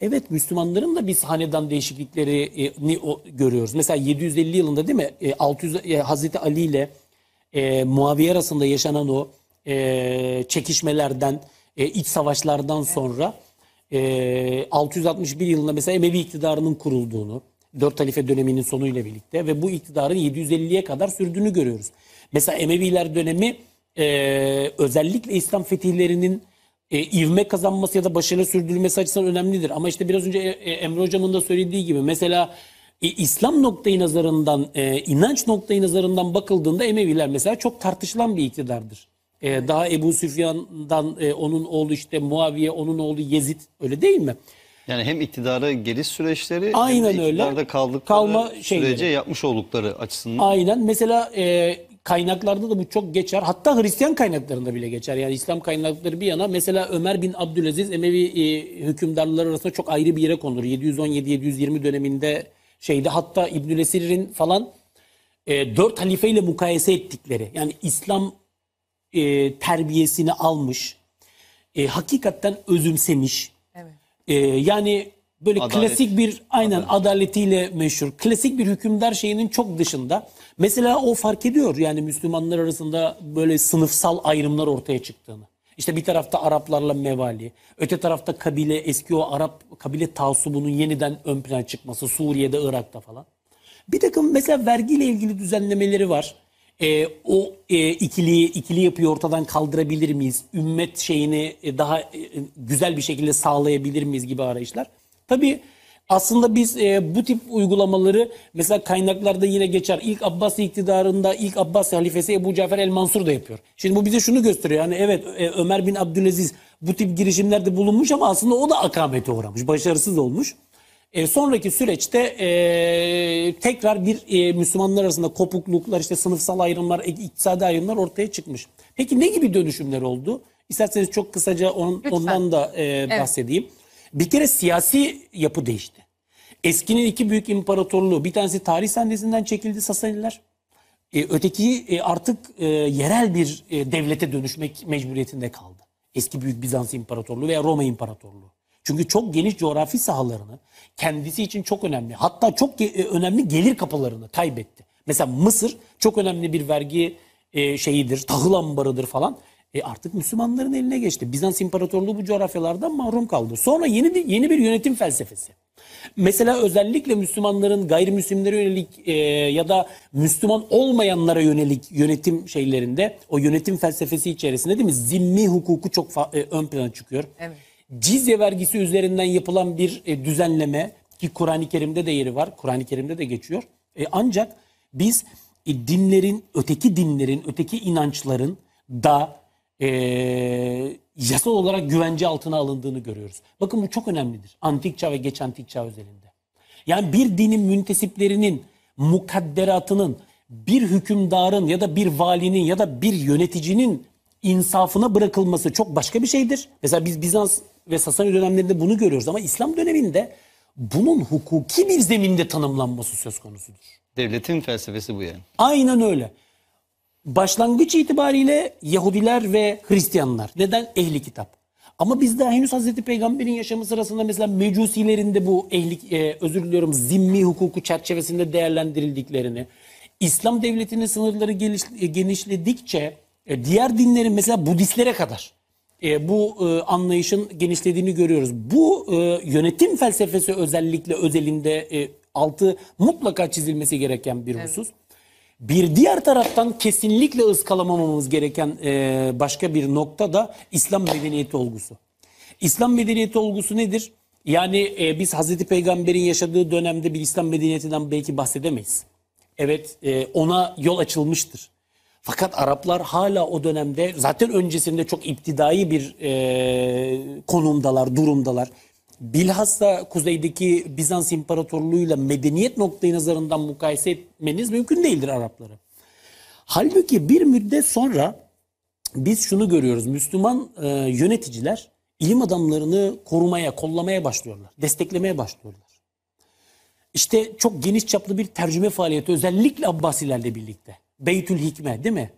Evet Müslümanların da biz hanedan değişikliklerini o- görüyoruz. Mesela 750 yılında değil mi? E, 600 e, Hazreti Ali ile e, Muaviye arasında yaşanan o e, çekişmelerden, e, iç savaşlardan sonra e, 661 yılında mesela Emevi iktidarının kurulduğunu, dört halife döneminin sonuyla birlikte ve bu iktidarın 750'ye kadar sürdüğünü görüyoruz. Mesela Emeviler dönemi e, özellikle İslam fetihlerinin e, ivme kazanması ya da başarılı sürdürülmesi açısından önemlidir. Ama işte biraz önce e, e, Emre Hocam'ın da söylediği gibi mesela e, İslam noktayı nazarından, e, inanç noktayı nazarından bakıldığında Emeviler mesela çok tartışılan bir iktidardır. E, daha Ebu Süfyan'dan e, onun oğlu işte Muaviye, onun oğlu Yezid öyle değil mi? Yani hem iktidara geliş süreçleri Aynen hem de öyle. iktidarda kaldıkları Kalma şeyleri. sürece yapmış oldukları açısından. Aynen. Mesela e, kaynaklarda da bu çok geçer. Hatta Hristiyan kaynaklarında bile geçer. Yani İslam kaynakları bir yana. Mesela Ömer bin Abdülaziz Emevi e, hükümdarları arasında çok ayrı bir yere konulur. 717-720 döneminde şeyde hatta İbnül Esir'in falan e, dört halifeyle mukayese ettikleri. Yani İslam e, terbiyesini almış. e, hakikaten özümsemiş. Evet. Ee, yani böyle Adalet. klasik bir aynen adaletiyle meşhur. Klasik bir hükümdar şeyinin çok dışında. Mesela o fark ediyor yani Müslümanlar arasında böyle sınıfsal ayrımlar ortaya çıktığını. İşte bir tarafta Araplarla mevali, öte tarafta kabile eski o Arap kabile taassubunun yeniden ön plana çıkması Suriye'de, Irak'ta falan. Bir takım mesela vergiyle ilgili düzenlemeleri var. Ee, o e, ikiliyi ikili yapıyı ortadan kaldırabilir miyiz? Ümmet şeyini e, daha e, güzel bir şekilde sağlayabilir miyiz gibi arayışlar. Tabii aslında biz e, bu tip uygulamaları mesela kaynaklarda yine geçer. İlk Abbas iktidarında ilk Abbas halifesi Ebu Cafer el Mansur da yapıyor. Şimdi bu bize şunu gösteriyor. Yani evet e, Ömer bin Abdülaziz bu tip girişimlerde bulunmuş ama aslında o da akamete uğramış. Başarısız olmuş. E, sonraki süreçte e, tekrar bir e, Müslümanlar arasında kopukluklar, işte sınıfsal ayrımlar, e, iktisadi ayrımlar ortaya çıkmış. Peki ne gibi dönüşümler oldu? İsterseniz çok kısaca on- ondan da e, bahsedeyim. Bir kere siyasi yapı değişti. Eskinin iki büyük imparatorluğu, bir tanesi tarih sahnesinden çekildi Sasaniler. E, öteki e, artık e, yerel bir e, devlete dönüşmek mecburiyetinde kaldı. Eski Büyük Bizans İmparatorluğu veya Roma İmparatorluğu. Çünkü çok geniş coğrafi sahalarını kendisi için çok önemli hatta çok e, önemli gelir kapılarını kaybetti. Mesela Mısır çok önemli bir vergi e, şeyidir, tahıl ambarıdır falan. E artık Müslümanların eline geçti. Bizans İmparatorluğu bu coğrafyalardan mahrum kaldı. Sonra yeni bir, yeni bir yönetim felsefesi. Mesela özellikle Müslümanların gayrimüslimlere yönelik e, ya da Müslüman olmayanlara yönelik yönetim şeylerinde o yönetim felsefesi içerisinde değil mi? Zimmi hukuku çok e, ön plana çıkıyor. Evet. Cizye vergisi üzerinden yapılan bir e, düzenleme ki Kur'an-ı Kerim'de de yeri var. Kur'an-ı Kerim'de de geçiyor. E, ancak biz e, dinlerin, öteki dinlerin, öteki inançların da e, yasal olarak güvence altına alındığını görüyoruz. Bakın bu çok önemlidir. Antik çağ ve geç antik çağ özelinde. Yani bir dinin müntesiplerinin mukadderatının bir hükümdarın ya da bir valinin ya da bir yöneticinin insafına bırakılması çok başka bir şeydir. Mesela biz Bizans ve Sasani dönemlerinde bunu görüyoruz ama İslam döneminde bunun hukuki bir zeminde tanımlanması söz konusudur. Devletin felsefesi bu yani. Aynen öyle. Başlangıç itibariyle Yahudiler ve Hristiyanlar. Neden? Ehli kitap. Ama biz daha henüz Hazreti Peygamber'in yaşamı sırasında mesela mecusilerin de bu ehlik, e, özür diliyorum zimmi hukuku çerçevesinde değerlendirildiklerini, İslam devletinin sınırları geliş, e, genişledikçe e, diğer dinlerin mesela Budistlere kadar e, bu e, anlayışın genişlediğini görüyoruz. Bu e, yönetim felsefesi özellikle özelinde e, altı mutlaka çizilmesi gereken bir husus. Bir diğer taraftan kesinlikle ıskalamamamız gereken e, başka bir nokta da İslam medeniyeti olgusu. İslam medeniyeti olgusu nedir? Yani e, biz Hazreti Peygamber'in yaşadığı dönemde bir İslam medeniyetinden belki bahsedemeyiz. Evet e, ona yol açılmıştır. Fakat Araplar hala o dönemde zaten öncesinde çok iptidai bir e, konumdalar, durumdalar. Bilhassa kuzeydeki Bizans İmparatorluğu'yla medeniyet noktayı nazarından mukayese etmeniz mümkün değildir Arapları. Halbuki bir müddet sonra biz şunu görüyoruz. Müslüman e, yöneticiler ilim adamlarını korumaya, kollamaya başlıyorlar. Desteklemeye başlıyorlar. İşte çok geniş çaplı bir tercüme faaliyeti özellikle Abbasilerle birlikte. Beytül Hikme değil mi?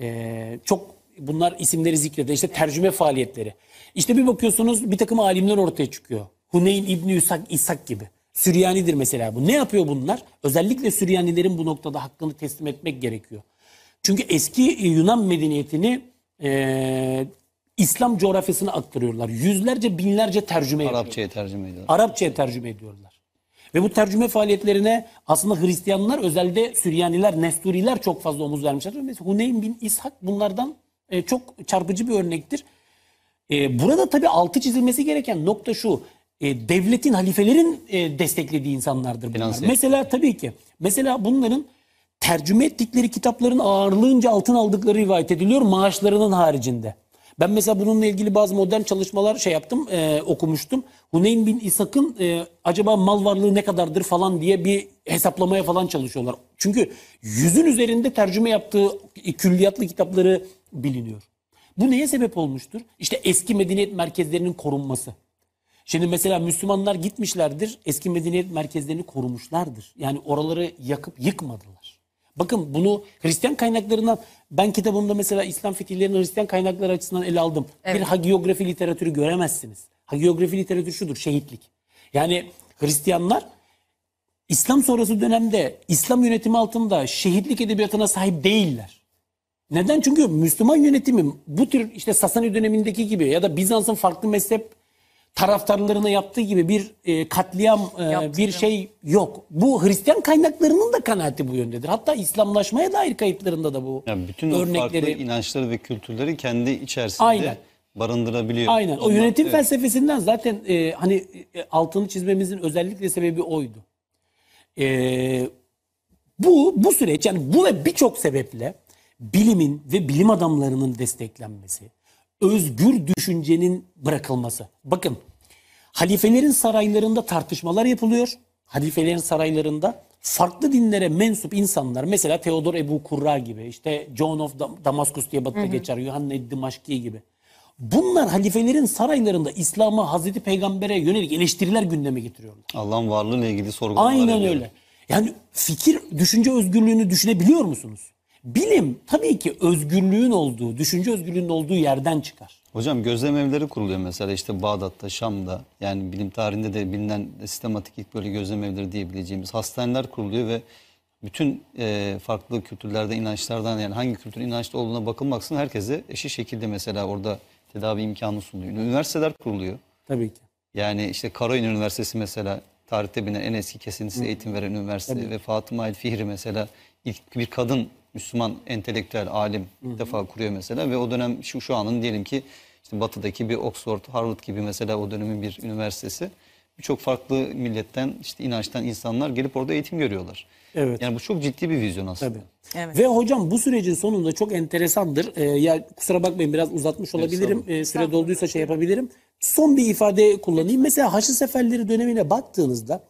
Ee, çok bunlar isimleri zikreder. İşte tercüme faaliyetleri. İşte bir bakıyorsunuz bir takım alimler ortaya çıkıyor. Huneyn İbni İshak, İshak gibi. Süryanidir mesela bu. Ne yapıyor bunlar? Özellikle Süryanilerin bu noktada hakkını teslim etmek gerekiyor. Çünkü eski Yunan medeniyetini e, İslam coğrafyasına aktarıyorlar. Yüzlerce binlerce tercüme yapıyorlar. Arapçaya tercüme ediyorlar. Arapçaya tercüme ediyorlar. Ve bu tercüme faaliyetlerine aslında Hristiyanlar özellikle Süryaniler, Nesturiler çok fazla omuz vermişler. Mesela Huneyn bin İshak bunlardan e, çok çarpıcı bir örnektir. E, burada tabii altı çizilmesi gereken nokta şu. E, devletin, halifelerin e, desteklediği insanlardır bunlar. Finanse. Mesela tabii ki. Mesela bunların tercüme ettikleri kitapların ağırlığınca altın aldıkları rivayet ediliyor maaşlarının haricinde. Ben mesela bununla ilgili bazı modern çalışmalar şey yaptım, e, okumuştum. Huneyn bin İshak'ın e, acaba mal varlığı ne kadardır falan diye bir hesaplamaya falan çalışıyorlar. Çünkü yüzün üzerinde tercüme yaptığı külliyatlı kitapları biliniyor. Bu neye sebep olmuştur? İşte eski medeniyet merkezlerinin korunması. Şimdi mesela Müslümanlar gitmişlerdir, eski medeniyet merkezlerini korumuşlardır. Yani oraları yakıp yıkmadılar. Bakın bunu Hristiyan kaynaklarından, ben kitabımda mesela İslam fetihlerini Hristiyan kaynakları açısından ele aldım. Bir hagiyografi literatürü göremezsiniz. Hagiyografi literatürü şudur, şehitlik. Yani Hristiyanlar İslam sonrası dönemde İslam yönetimi altında şehitlik edebiyatına sahip değiller. Neden? Çünkü Müslüman yönetimi bu tür işte Sasani dönemindeki gibi ya da Bizans'ın farklı mezhep taraftarlarına yaptığı gibi bir e, katliam e, bir şey yok. Bu Hristiyan kaynaklarının da kanaati bu yöndedir. Hatta İslamlaşmaya dair kayıtlarında da bu Yani bütün o farklı örnekleri. inançları ve kültürleri kendi içerisinde Aynen. barındırabiliyor. Aynen. O Ondan- yönetim evet. felsefesinden zaten e, hani e, altını çizmemizin özellikle sebebi oydu. E, bu bu süreç yani bu ve birçok sebeple bilimin ve bilim adamlarının desteklenmesi, özgür düşüncenin bırakılması. Bakın halifelerin saraylarında tartışmalar yapılıyor. Halifelerin saraylarında farklı dinlere mensup insanlar mesela Theodor Ebu Kurra gibi işte John of Dam- Damascus diye batıda geçer, Yuhanna Dimaşki gibi. Bunlar halifelerin saraylarında İslam'a, Hazreti Peygamber'e yönelik eleştiriler gündeme getiriyorlar. Allah'ın varlığıyla ilgili sorgulamalar Aynen yapıyor. öyle. Yani fikir, düşünce özgürlüğünü düşünebiliyor musunuz? Bilim tabii ki özgürlüğün olduğu, düşünce özgürlüğünün olduğu yerden çıkar. Hocam gözlem evleri kuruluyor mesela işte Bağdat'ta, Şam'da. Yani bilim tarihinde de bilinen sistematik ilk böyle gözlem evleri diyebileceğimiz hastaneler kuruluyor ve bütün e, farklı kültürlerde, inançlardan yani hangi kültür inançlı olduğuna bakılmaksızın herkese eşit şekilde mesela orada tedavi imkanı sunuluyor. Üniversiteler kuruluyor. Tabii ki. Yani işte Karaoğlan Üniversitesi mesela tarihte bilinen en eski kesintisiz eğitim veren üniversite ve Fatıma El Fihri mesela ilk bir kadın Müslüman entelektüel alim ilk defa kuruyor mesela ve o dönem şu şu anın diyelim ki işte batıdaki bir Oxford, Harvard gibi mesela o dönemin bir üniversitesi. Birçok farklı milletten işte inançtan insanlar gelip orada eğitim görüyorlar. Evet. Yani bu çok ciddi bir vizyon aslında. Tabii. Evet. Ve hocam bu sürecin sonunda çok enteresandır. Ee, ya kusura bakmayın biraz uzatmış olabilirim. Ee, süre dolduysa şey yapabilirim. Son bir ifade kullanayım. Mesela Haçlı Seferleri dönemine baktığınızda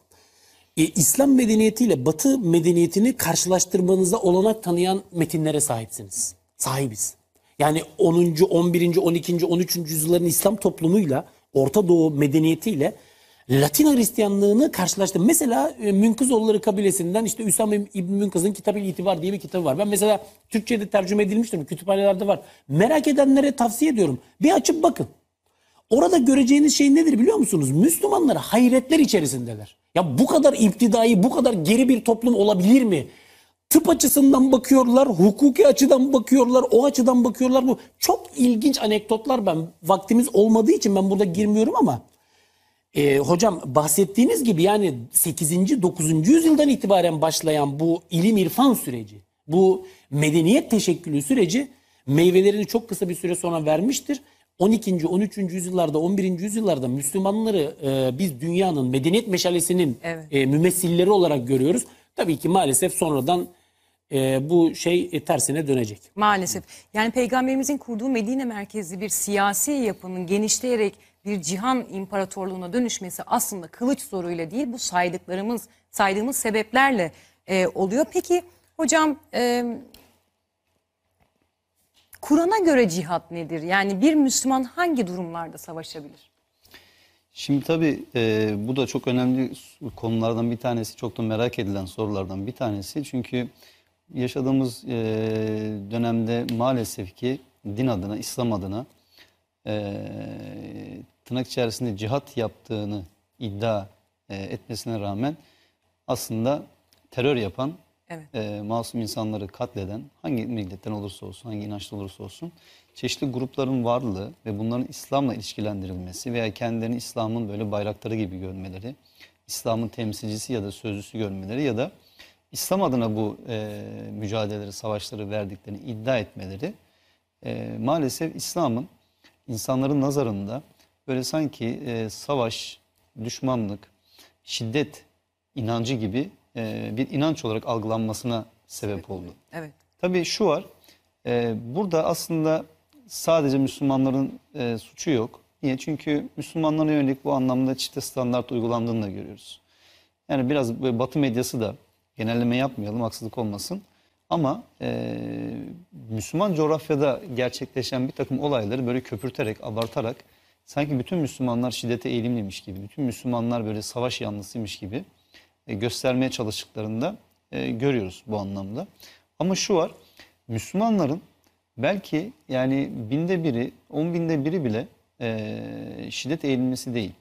e, İslam medeniyetiyle Batı medeniyetini karşılaştırmanıza olanak tanıyan metinlere sahipsiniz. Sahibiz. Yani 10. 11. 12. 13. yüzyılların İslam toplumuyla Orta Doğu medeniyetiyle Latin Hristiyanlığını karşılaştım. Mesela e, Münkizoğulları kabilesinden işte Üsam İbn Münkız'ın Kitab-ı İtibar diye bir kitabı var. Ben mesela Türkçe'de tercüme edilmiştir. Kütüphanelerde var. Merak edenlere tavsiye ediyorum. Bir açıp bakın. Orada göreceğiniz şey nedir biliyor musunuz? Müslümanlar hayretler içerisindeler. Ya bu kadar iptidai, bu kadar geri bir toplum olabilir mi? Tıp açısından bakıyorlar, hukuki açıdan bakıyorlar, o açıdan bakıyorlar. Bu çok ilginç anekdotlar ben vaktimiz olmadığı için ben burada girmiyorum ama e, hocam bahsettiğiniz gibi yani 8. 9. yüzyıldan itibaren başlayan bu ilim irfan süreci, bu medeniyet teşekkülü süreci meyvelerini çok kısa bir süre sonra vermiştir. 12. 13. yüzyıllarda 11. yüzyıllarda Müslümanları e, biz dünyanın medeniyet meşalesinin Evet. e, mümessilleri olarak görüyoruz. Tabii ki maalesef sonradan e, bu şey e, tersine dönecek. Maalesef. Yani peygamberimizin kurduğu Medine merkezli bir siyasi yapının genişleyerek bir cihan imparatorluğuna dönüşmesi aslında kılıç zoruyla değil bu saydıklarımız saydığımız sebeplerle e, oluyor. Peki hocam e, Kur'an'a göre cihat nedir? Yani bir Müslüman hangi durumlarda savaşabilir? Şimdi tabii e, bu da çok önemli konulardan bir tanesi, çok da merak edilen sorulardan bir tanesi. Çünkü yaşadığımız e, dönemde maalesef ki din adına, İslam adına e, tırnak içerisinde cihat yaptığını iddia e, etmesine rağmen aslında terör yapan, Evet. e, masum insanları katleden, hangi milletten olursa olsun, hangi inançta olursa olsun, çeşitli grupların varlığı ve bunların İslam'la ilişkilendirilmesi veya kendilerini İslam'ın böyle bayrakları gibi görmeleri, İslam'ın temsilcisi ya da sözcüsü görmeleri ya da İslam adına bu e, mücadeleleri, savaşları verdiklerini iddia etmeleri e, maalesef İslam'ın insanların nazarında böyle sanki e, savaş, düşmanlık, şiddet inancı gibi e, bir inanç olarak algılanmasına sebep oldu. Evet. Tabii şu var, e, burada aslında sadece Müslümanların e, suçu yok. Niye? Çünkü Müslümanlara yönelik bu anlamda çifte standart uygulandığını da görüyoruz. Yani biraz Batı medyası da genelleme yapmayalım, haksızlık olmasın. Ama e, Müslüman coğrafyada gerçekleşen bir takım olayları böyle köpürterek, abartarak sanki bütün Müslümanlar şiddete eğilimliymiş gibi, bütün Müslümanlar böyle savaş yanlısıymış gibi göstermeye çalıştıklarında e, görüyoruz bu anlamda. Ama şu var, Müslümanların belki yani binde biri, on binde biri bile e, şiddet eğilimlisi değil.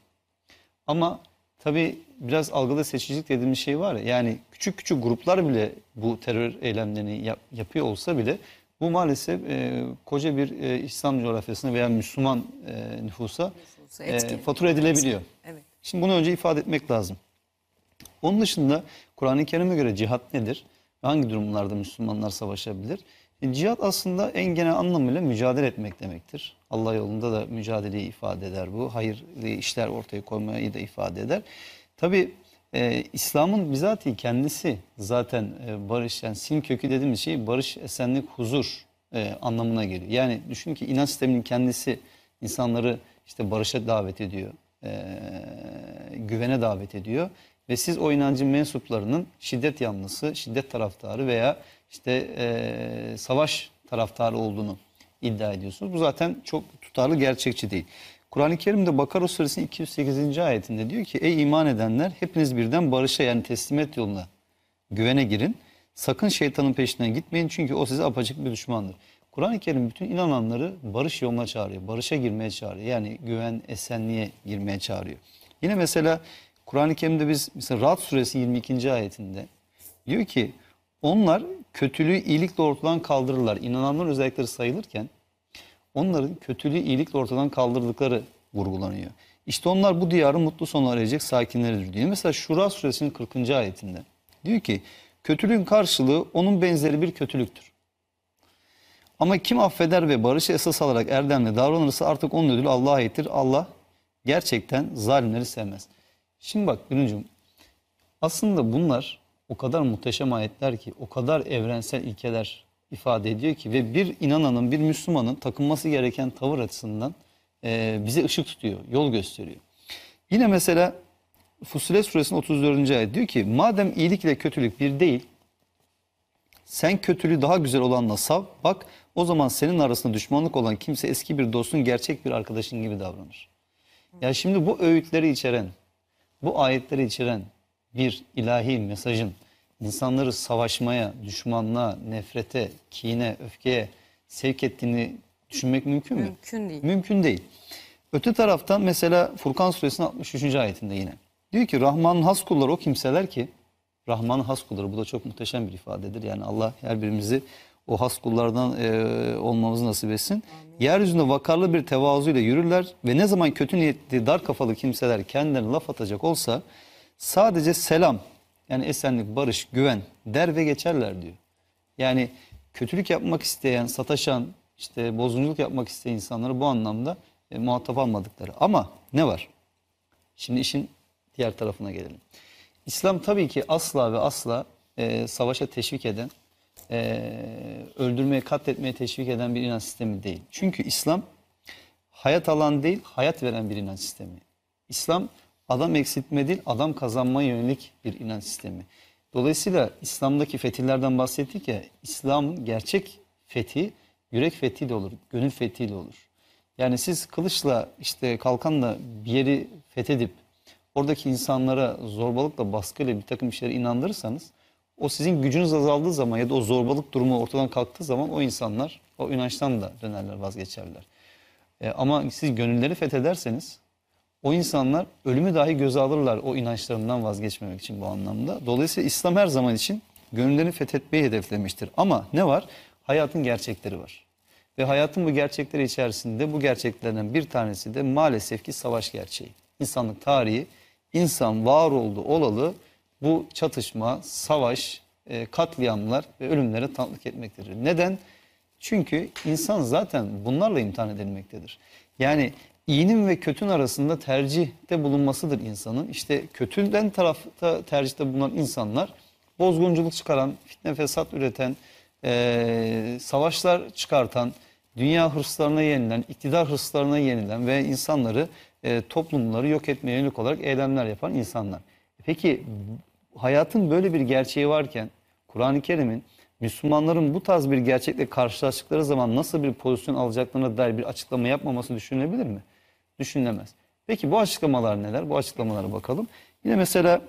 Ama tabii biraz algıda seçicilik dediğimiz şey var ya yani küçük küçük gruplar bile bu terör eylemlerini yap- yapıyor olsa bile bu maalesef e, koca bir e, İslam coğrafyasına veya Müslüman e, nüfusa e, fatura edilebiliyor. Evet. Şimdi bunu önce ifade etmek lazım. Onun dışında Kur'an-ı Kerim'e göre cihat nedir? Hangi durumlarda Müslümanlar savaşabilir? E, cihat aslında en genel anlamıyla mücadele etmek demektir. Allah yolunda da mücadeleyi ifade eder bu. Hayırlı işler ortaya koymayı da ifade eder. Tabi İslam'ın bizatihi kendisi zaten e, barış, yani sin kökü dediğimiz şey barış, esenlik, huzur e, anlamına geliyor. Yani düşün ki inanç sisteminin kendisi insanları işte barışa davet ediyor e, güvene davet ediyor ve siz o inancın mensuplarının şiddet yanlısı, şiddet taraftarı veya işte e, savaş taraftarı olduğunu iddia ediyorsunuz. Bu zaten çok tutarlı, gerçekçi değil. Kur'an-ı Kerim'de Bakara suresinin 208. ayetinde diyor ki ey iman edenler hepiniz birden barışa yani teslimiyet yoluna güvene girin. Sakın şeytanın peşinden gitmeyin çünkü o size apaçık bir düşmandır. Kur'an-ı Kerim bütün inananları barış yoluna çağırıyor. Barışa girmeye çağırıyor. Yani güven, esenliğe girmeye çağırıyor. Yine mesela Kur'an-ı Kerim'de biz mesela Ra'd suresi 22. ayetinde diyor ki onlar kötülüğü iyilikle ortadan kaldırırlar. İnananların özellikleri sayılırken onların kötülüğü iyilikle ortadan kaldırdıkları vurgulanıyor. İşte onlar bu diyarın mutlu sonu arayacak sakinleridir diyor. Mesela Şura suresinin 40. ayetinde diyor ki kötülüğün karşılığı onun benzeri bir kötülüktür. Ama kim affeder ve barışı esas alarak erdemle davranırsa artık onun ödülü Allah'a aittir. Allah gerçekten zalimleri sevmez. Şimdi bak Gülüncüm aslında bunlar o kadar muhteşem ayetler ki, o kadar evrensel ilkeler ifade ediyor ki ve bir inananın, bir Müslümanın takınması gereken tavır açısından e, bize ışık tutuyor, yol gösteriyor. Yine mesela Fussilet suresinin 34. ayet diyor ki madem iyilik ile kötülük bir değil, sen kötülüğü daha güzel olanla sav, bak o zaman senin arasında düşmanlık olan kimse eski bir dostun, gerçek bir arkadaşın gibi davranır. Ya şimdi bu öğütleri içeren, bu ayetleri içeren bir ilahi mesajın insanları savaşmaya, düşmanlığa, nefrete, kine, öfkeye sevk ettiğini düşünmek mümkün mü? Mümkün değil. Mümkün değil. Öte taraftan mesela Furkan suresinin 63. ayetinde yine. Diyor ki Rahman'ın has kulları o kimseler ki Rahman'ın has kulları bu da çok muhteşem bir ifadedir. Yani Allah her birimizi o has kullardan e, olmamızı nasip etsin. Yeryüzünde vakarlı bir tevazuyla yürürler ve ne zaman kötü niyetli dar kafalı kimseler kendilerine laf atacak olsa sadece selam yani esenlik, barış, güven der ve geçerler diyor. Yani kötülük yapmak isteyen, sataşan, işte bozgunculuk yapmak isteyen insanları bu anlamda e, muhatap almadıkları. Ama ne var? Şimdi işin diğer tarafına gelelim. İslam tabii ki asla ve asla e, savaşa teşvik eden, e, öldürmeye, katletmeye teşvik eden bir inanç sistemi değil. Çünkü İslam hayat alan değil, hayat veren bir inanç sistemi. İslam adam eksiltme değil, adam kazanmaya yönelik bir inanç sistemi. Dolayısıyla İslam'daki fetihlerden bahsettik ya, İslam gerçek fethi, yürek fethiyle olur, gönül fethiyle olur. Yani siz kılıçla işte kalkanla bir yeri fethedip oradaki insanlara zorbalıkla baskıyla bir takım işlere inandırırsanız o sizin gücünüz azaldığı zaman ya da o zorbalık durumu ortadan kalktığı zaman o insanlar o inançtan da dönerler vazgeçerler. E, ama siz gönülleri fethederseniz o insanlar ölümü dahi göze alırlar o inançlarından vazgeçmemek için bu anlamda. Dolayısıyla İslam her zaman için gönüllerini fethetmeyi hedeflemiştir. Ama ne var? Hayatın gerçekleri var. Ve hayatın bu gerçekleri içerisinde bu gerçeklerden bir tanesi de maalesef ki savaş gerçeği. İnsanlık tarihi, insan var oldu olalı bu çatışma, savaş, e, katliamlar ve ölümlere tanıklık etmektedir. Neden? Çünkü insan zaten bunlarla imtihan edilmektedir. Yani iyinin ve kötünün arasında tercihte bulunmasıdır insanın. İşte kötüden tarafta tercihte bulunan insanlar bozgunculuk çıkaran, fitne fesat üreten, e, savaşlar çıkartan, dünya hırslarına yenilen, iktidar hırslarına yenilen ve insanları, e, toplumları yok etmeye yönelik olarak eylemler yapan insanlar. Peki hayatın böyle bir gerçeği varken Kur'an-ı Kerim'in Müslümanların bu tarz bir gerçekle karşılaştıkları zaman nasıl bir pozisyon alacaklarına dair bir açıklama yapmaması düşünülebilir mi? Düşünülemez. Peki bu açıklamalar neler? Bu açıklamalara bakalım. Yine mesela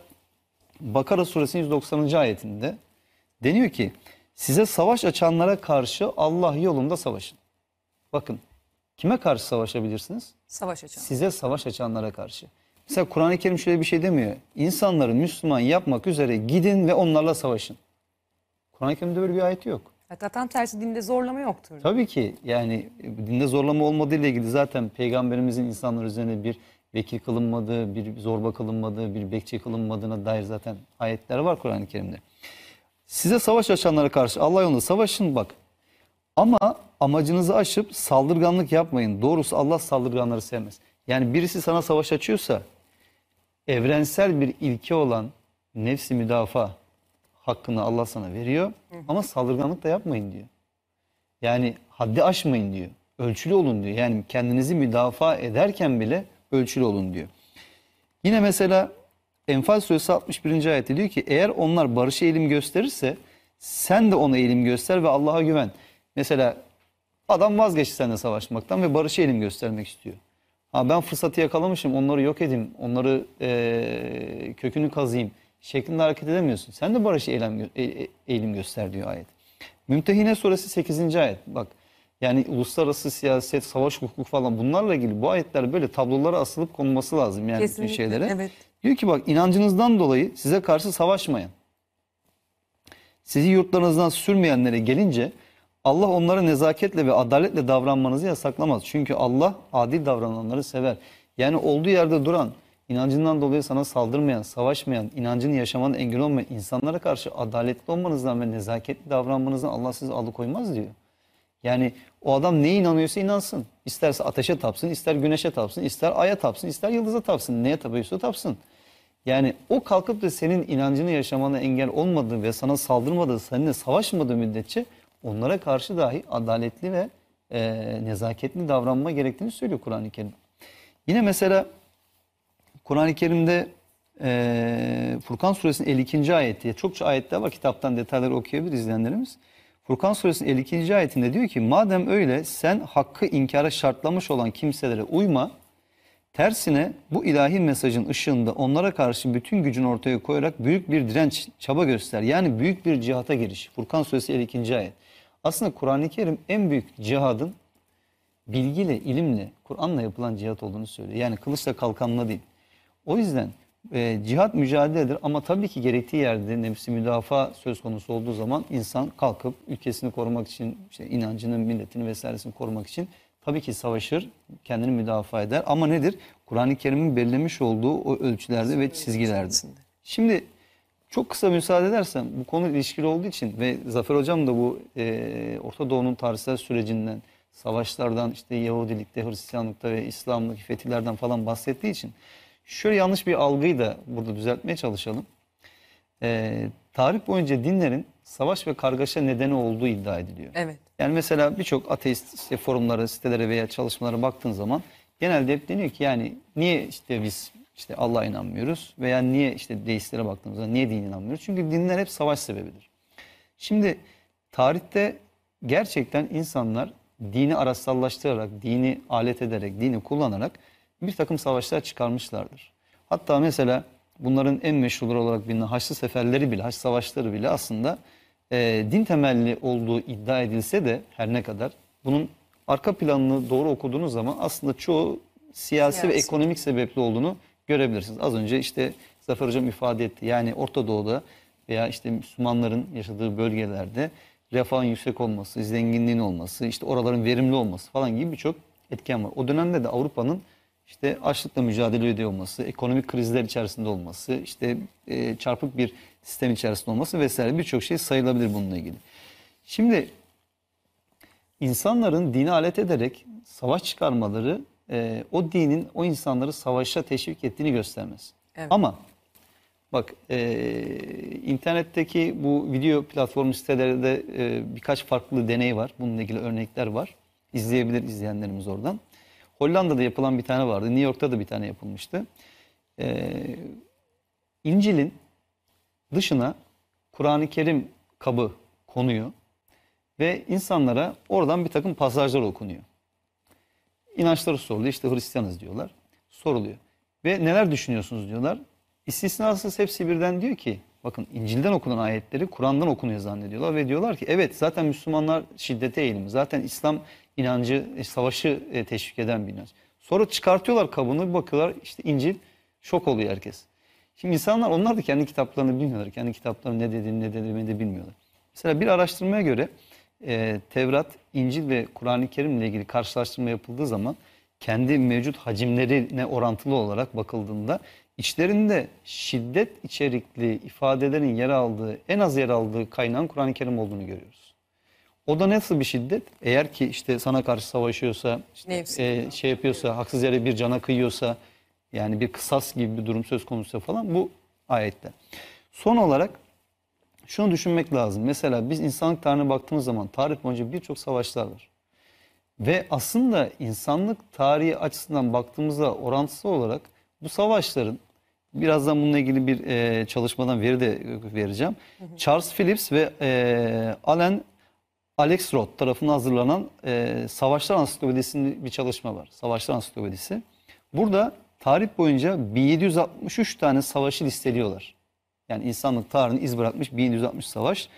Bakara suresinin 190. ayetinde deniyor ki size savaş açanlara karşı Allah yolunda savaşın. Bakın kime karşı savaşabilirsiniz? Savaş açan. Size savaş açanlara karşı. Mesela Kur'an-ı Kerim şöyle bir şey demiyor. İnsanları Müslüman yapmak üzere gidin ve onlarla savaşın. Kur'an-ı Kerim'de böyle bir ayet yok. Hatta tam tersi dinde zorlama yoktur. Tabii ki yani e, dinde zorlama olmadığı ile ilgili zaten peygamberimizin insanlar üzerine bir vekil kılınmadığı, bir zorba kılınmadığı, bir bekçi kılınmadığına dair zaten ayetler var Kur'an-ı Kerim'de. Size savaş açanlara karşı Allah yolunda savaşın bak. Ama amacınızı aşıp saldırganlık yapmayın. Doğrusu Allah saldırganları sevmez. Yani birisi sana savaş açıyorsa evrensel bir ilke olan nefsi müdafaa hakkını Allah sana veriyor. Ama saldırganlık da yapmayın diyor. Yani haddi aşmayın diyor. Ölçülü olun diyor. Yani kendinizi müdafaa ederken bile ölçülü olun diyor. Yine mesela Enfal suresi 61. ayette diyor ki eğer onlar barışa eğilim gösterirse sen de ona eğilim göster ve Allah'a güven. Mesela adam vazgeçti seninle savaşmaktan ve barışa eğilim göstermek istiyor. Ha ben fırsatı yakalamışım onları yok edeyim, onları eee, kökünü kazıyım şeklinde hareket edemiyorsun. Sen de barışa eğilim, gö- e- e- eğilim göster diyor ayet. Mümtehine suresi 8. ayet. Bak yani uluslararası siyaset, savaş hukuku falan bunlarla ilgili bu ayetler böyle tablolara asılıp konulması lazım yani bütün Kesinlikle, şeylere. evet. Diyor ki bak inancınızdan dolayı size karşı savaşmayan, sizi yurtlarınızdan sürmeyenlere gelince Allah onlara nezaketle ve adaletle davranmanızı yasaklamaz. Çünkü Allah adil davrananları sever. Yani olduğu yerde duran, inancından dolayı sana saldırmayan, savaşmayan, inancını yaşamanın engel olmayan insanlara karşı adaletli olmanızdan ve nezaketli davranmanızdan Allah sizi alıkoymaz diyor. Yani o adam neye inanıyorsa inansın. İsterse ateşe tapsın, ister güneşe tapsın, ister aya tapsın, ister yıldıza tapsın. Neye tapıyorsa tapsın. Yani o kalkıp da senin inancını yaşamana engel olmadığı ve sana saldırmadığı, seninle savaşmadığı müddetçe onlara karşı dahi adaletli ve e, nezaketli davranma gerektiğini söylüyor Kur'an-ı Kerim. Yine mesela Kur'an-ı Kerim'de e, Furkan suresinin 52. ayeti, çokça ayetler var kitaptan detayları okuyabilir izleyenlerimiz. Furkan suresinin 52. ayetinde diyor ki madem öyle sen hakkı inkara şartlamış olan kimselere uyma. Tersine bu ilahi mesajın ışığında onlara karşı bütün gücünü ortaya koyarak büyük bir direnç, çaba göster. Yani büyük bir cihata giriş. Furkan suresi 52. ayet. Aslında Kur'an-ı Kerim en büyük cihadın bilgiyle, ilimle, Kur'an'la yapılan cihat olduğunu söylüyor. Yani kılıçla kalkanla değil. O yüzden e, cihat mücadeledir ama tabii ki gerektiği yerde nefsi müdafaa söz konusu olduğu zaman insan kalkıp ülkesini korumak için, işte inancını, milletini vesairesini korumak için tabii ki savaşır, kendini müdafaa eder. Ama nedir? Kur'an-ı Kerim'in belirlemiş olduğu o ölçülerde ve çizgilerde. Şimdi çok kısa müsaade edersen bu konu ilişkili olduğu için ve Zafer Hocam da bu e, Orta Doğu'nun tarihsel sürecinden, savaşlardan, işte Yahudilikte, Hristiyanlıkta ve İslam'daki fetihlerden falan bahsettiği için şöyle yanlış bir algıyı da burada düzeltmeye çalışalım. E, tarih boyunca dinlerin savaş ve kargaşa nedeni olduğu iddia ediliyor. Evet. Yani mesela birçok ateist işte forumlara, sitelere veya çalışmalara baktığın zaman genelde hep deniyor ki yani niye işte biz işte Allah'a inanmıyoruz veya niye işte deistlere baktığımızda niye din inanmıyoruz? Çünkü dinler hep savaş sebebidir. Şimdi tarihte gerçekten insanlar dini araçsallaştırarak, dini alet ederek, dini kullanarak bir takım savaşlar çıkarmışlardır. Hatta mesela bunların en meşhurları olarak bilinen Haçlı seferleri bile, Haç savaşları bile aslında e, din temelli olduğu iddia edilse de her ne kadar bunun arka planını doğru okuduğunuz zaman aslında çoğu siyasi, ve Siyasi. ekonomik sebepli olduğunu görebilirsiniz. Az önce işte Zafer Hocam ifade etti. Yani Orta Doğu'da veya işte Müslümanların yaşadığı bölgelerde refahın yüksek olması, zenginliğin olması, işte oraların verimli olması falan gibi birçok etken var. O dönemde de Avrupa'nın işte açlıkla mücadele ediyor olması, ekonomik krizler içerisinde olması, işte e, çarpık bir sistem içerisinde olması vesaire birçok şey sayılabilir bununla ilgili. Şimdi insanların dini alet ederek savaş çıkarmaları e, o dinin o insanları savaşa teşvik ettiğini göstermez. Evet. Ama bak e, internetteki bu video platform sitelerinde e, birkaç farklı deney var. Bununla ilgili örnekler var. İzleyebilir izleyenlerimiz oradan. Hollanda'da yapılan bir tane vardı. New York'ta da bir tane yapılmıştı. E, İncil'in dışına Kur'an-ı Kerim kabı konuyor ve insanlara oradan bir takım pasajlar okunuyor. İnançları soruluyor. İşte Hristiyanız diyorlar. Soruluyor. Ve neler düşünüyorsunuz diyorlar. İstisnasız hepsi birden diyor ki bakın İncil'den okunan ayetleri Kur'an'dan okunuyor zannediyorlar ve diyorlar ki evet zaten Müslümanlar şiddete eğilim. Zaten İslam inancı e, savaşı e, teşvik eden bir inanç. Sonra çıkartıyorlar kabını bakıyorlar işte İncil şok oluyor herkes. Şimdi insanlar onlar da kendi kitaplarını bilmiyorlar. Kendi kitaplarının ne dediğini ne dediğini de bilmiyorlar. Mesela bir araştırmaya göre e, Tevrat, İncil ve Kur'an-ı Kerim ile ilgili karşılaştırma yapıldığı zaman kendi mevcut hacimlerine orantılı olarak bakıldığında içlerinde şiddet içerikli ifadelerin yer aldığı, en az yer aldığı kaynağın Kur'an-ı Kerim olduğunu görüyoruz. O da nasıl bir şiddet? Eğer ki işte sana karşı savaşıyorsa, işte, e, şey yapıyorsa, haksız yere bir cana kıyıyorsa, yani bir kısas gibi bir durum söz konusu falan bu ayette. Son olarak şunu düşünmek lazım. Mesela biz insanlık tarihine baktığımız zaman tarih boyunca birçok savaşlar var. Ve aslında insanlık tarihi açısından baktığımızda orantısı olarak bu savaşların birazdan bununla ilgili bir e, çalışmadan veri de vereceğim. Charles Phillips ve e, Alan Alexrod tarafından hazırlanan e, Savaşlar Ansiklopedisi'nin bir çalışma var. Savaşlar Ansiklopedisi. Burada tarih boyunca 1763 tane savaşı listeliyorlar. Yani insanlık tarihini iz bırakmış 1760 savaş.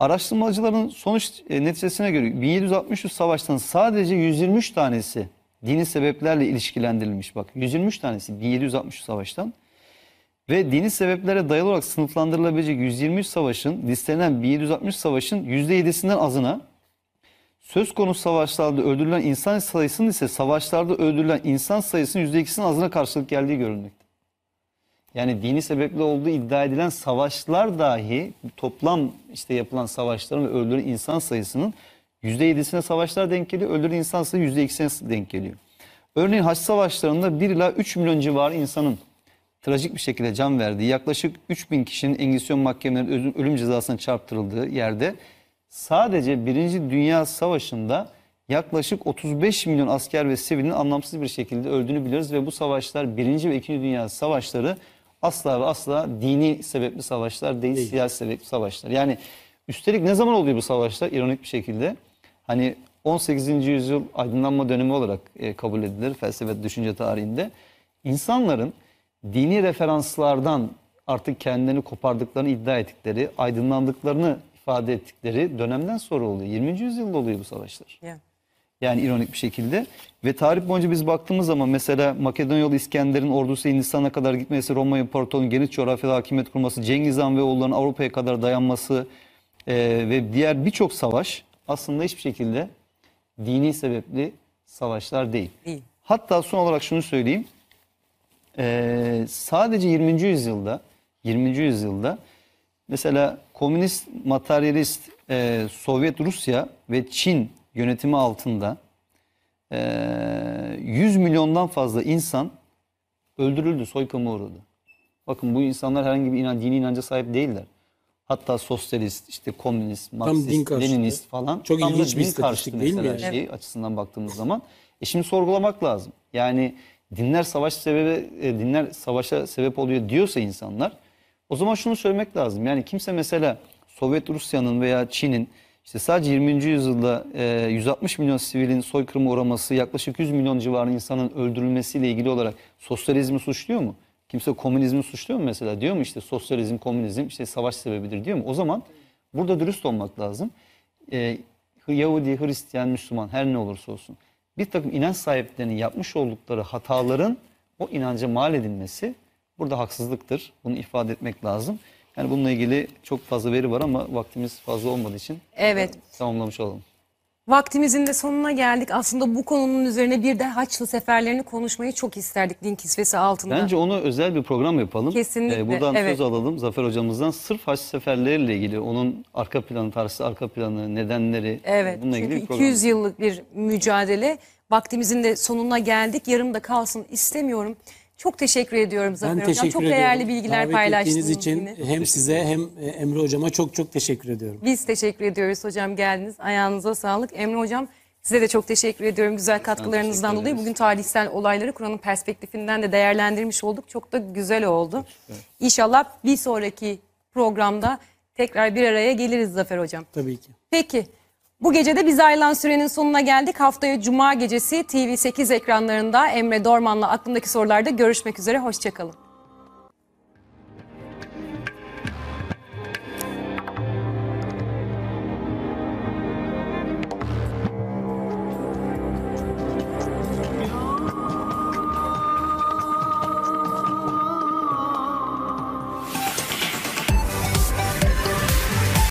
Araştırmacıların sonuç e, neticesine göre 1763 savaştan sadece 123 tanesi dini sebeplerle ilişkilendirilmiş. Bak 123 tanesi 1763 savaştan ve dini sebeplere dayalı olarak sınıflandırılabilecek 123 savaşın listelenen 1760 savaşın %7'sinden azına söz konusu savaşlarda öldürülen insan sayısının ise savaşlarda öldürülen insan sayısının %2'sinin azına karşılık geldiği görülmekte. Yani dini sebeple olduğu iddia edilen savaşlar dahi toplam işte yapılan savaşların ve öldürülen insan sayısının %7'sine savaşlar denk geliyor. Öldürülen insan sayısı %2'sine denk geliyor. Örneğin Haç Savaşları'nda 1 ila 3 milyon civarı insanın trajik bir şekilde can verdiği, yaklaşık 3000 kişinin Engizisyon mahkemelerinin ölüm cezasına çarptırıldığı yerde sadece 1. Dünya Savaşı'nda yaklaşık 35 milyon asker ve sivilin anlamsız bir şekilde öldüğünü biliyoruz ve bu savaşlar 1. ve 2. Dünya Savaşları asla ve asla dini sebepli savaşlar değil, siyasi sebepli savaşlar. Yani üstelik ne zaman oluyor bu savaşlar? İronik bir şekilde. Hani 18. yüzyıl aydınlanma dönemi olarak e, kabul edilir felsefe ve düşünce tarihinde. İnsanların dini referanslardan artık kendilerini kopardıklarını iddia ettikleri, aydınlandıklarını ifade ettikleri dönemden sonra oluyor. 20. yüzyılda oluyor bu savaşlar. Ya. Yani ironik bir şekilde. Ve tarih boyunca biz baktığımız zaman mesela Makedonyalı İskender'in ordusu Hindistan'a kadar gitmesi, Roma İmparatorluğu'nun geniş coğrafyada hakimiyet kurması, Cengiz Han ve oğullarının Avrupa'ya kadar dayanması e, ve diğer birçok savaş aslında hiçbir şekilde dini sebepli savaşlar değil. Değil. Hatta son olarak şunu söyleyeyim. Ee, sadece 20. yüzyılda 20. yüzyılda mesela komünist, materyalist e, Sovyet Rusya ve Çin yönetimi altında e, 100 milyondan fazla insan öldürüldü, soykırıma uğradı. Bakın bu insanlar herhangi bir inan, dini inanca sahip değiller. Hatta sosyalist, işte komünist, Marksist. Leninist falan. Çok Tam ilginç bir istatistik karşıtı değil mi yani? şey açısından baktığımız zaman. E şimdi sorgulamak lazım. Yani dinler savaş sebebi e, dinler savaşa sebep oluyor diyorsa insanlar o zaman şunu söylemek lazım. Yani kimse mesela Sovyet Rusya'nın veya Çin'in işte sadece 20. yüzyılda e, 160 milyon sivilin soykırıma uğraması, yaklaşık 100 milyon civarı insanın öldürülmesiyle ilgili olarak sosyalizmi suçluyor mu? Kimse komünizmi suçluyor mu mesela? Diyor mu işte sosyalizm, komünizm işte savaş sebebidir diyor mu? O zaman burada dürüst olmak lazım. E, Yahudi, Hristiyan, Müslüman her ne olursa olsun bir takım inanç sahiplerinin yapmış oldukları hataların o inanca mal edilmesi burada haksızlıktır. Bunu ifade etmek lazım. Yani bununla ilgili çok fazla veri var ama vaktimiz fazla olmadığı için Evet. tamamlamış olalım. Vaktimizin de sonuna geldik. Aslında bu konunun üzerine bir de Haçlı seferlerini konuşmayı çok isterdik din kisvesi altında. Bence onu özel bir program yapalım. Kesinlikle, Ee, buradan evet. söz alalım Zafer hocamızdan. Sırf haç seferleriyle ilgili onun arka planı, tarihsel arka planı, nedenleri Evet. bununla ilgili çünkü bir program. 200 yıllık bir mücadele. Vaktimizin de sonuna geldik. Yarım da kalsın istemiyorum. Çok teşekkür ediyorum Zafer Ben Hocam. teşekkür Çok ediyorum. değerli bilgiler Davet paylaştınız ettiğiniz için yine. hem size hem e, Emre hocama çok çok teşekkür ediyorum. Biz teşekkür ediyoruz hocam geldiniz. Ayağınıza sağlık. Emre hocam size de çok teşekkür ediyorum güzel katkılarınızdan dolayı. Bugün tarihsel olayları Kur'an'ın perspektifinden de değerlendirmiş olduk. Çok da güzel oldu. İnşallah bir sonraki programda tekrar bir araya geliriz Zafer hocam. Tabii ki. Peki. Bu gece de biz ayrılan sürenin sonuna geldik. Haftaya Cuma gecesi TV8 ekranlarında Emre Dorman'la aklımdaki sorularda görüşmek üzere. Hoşçakalın.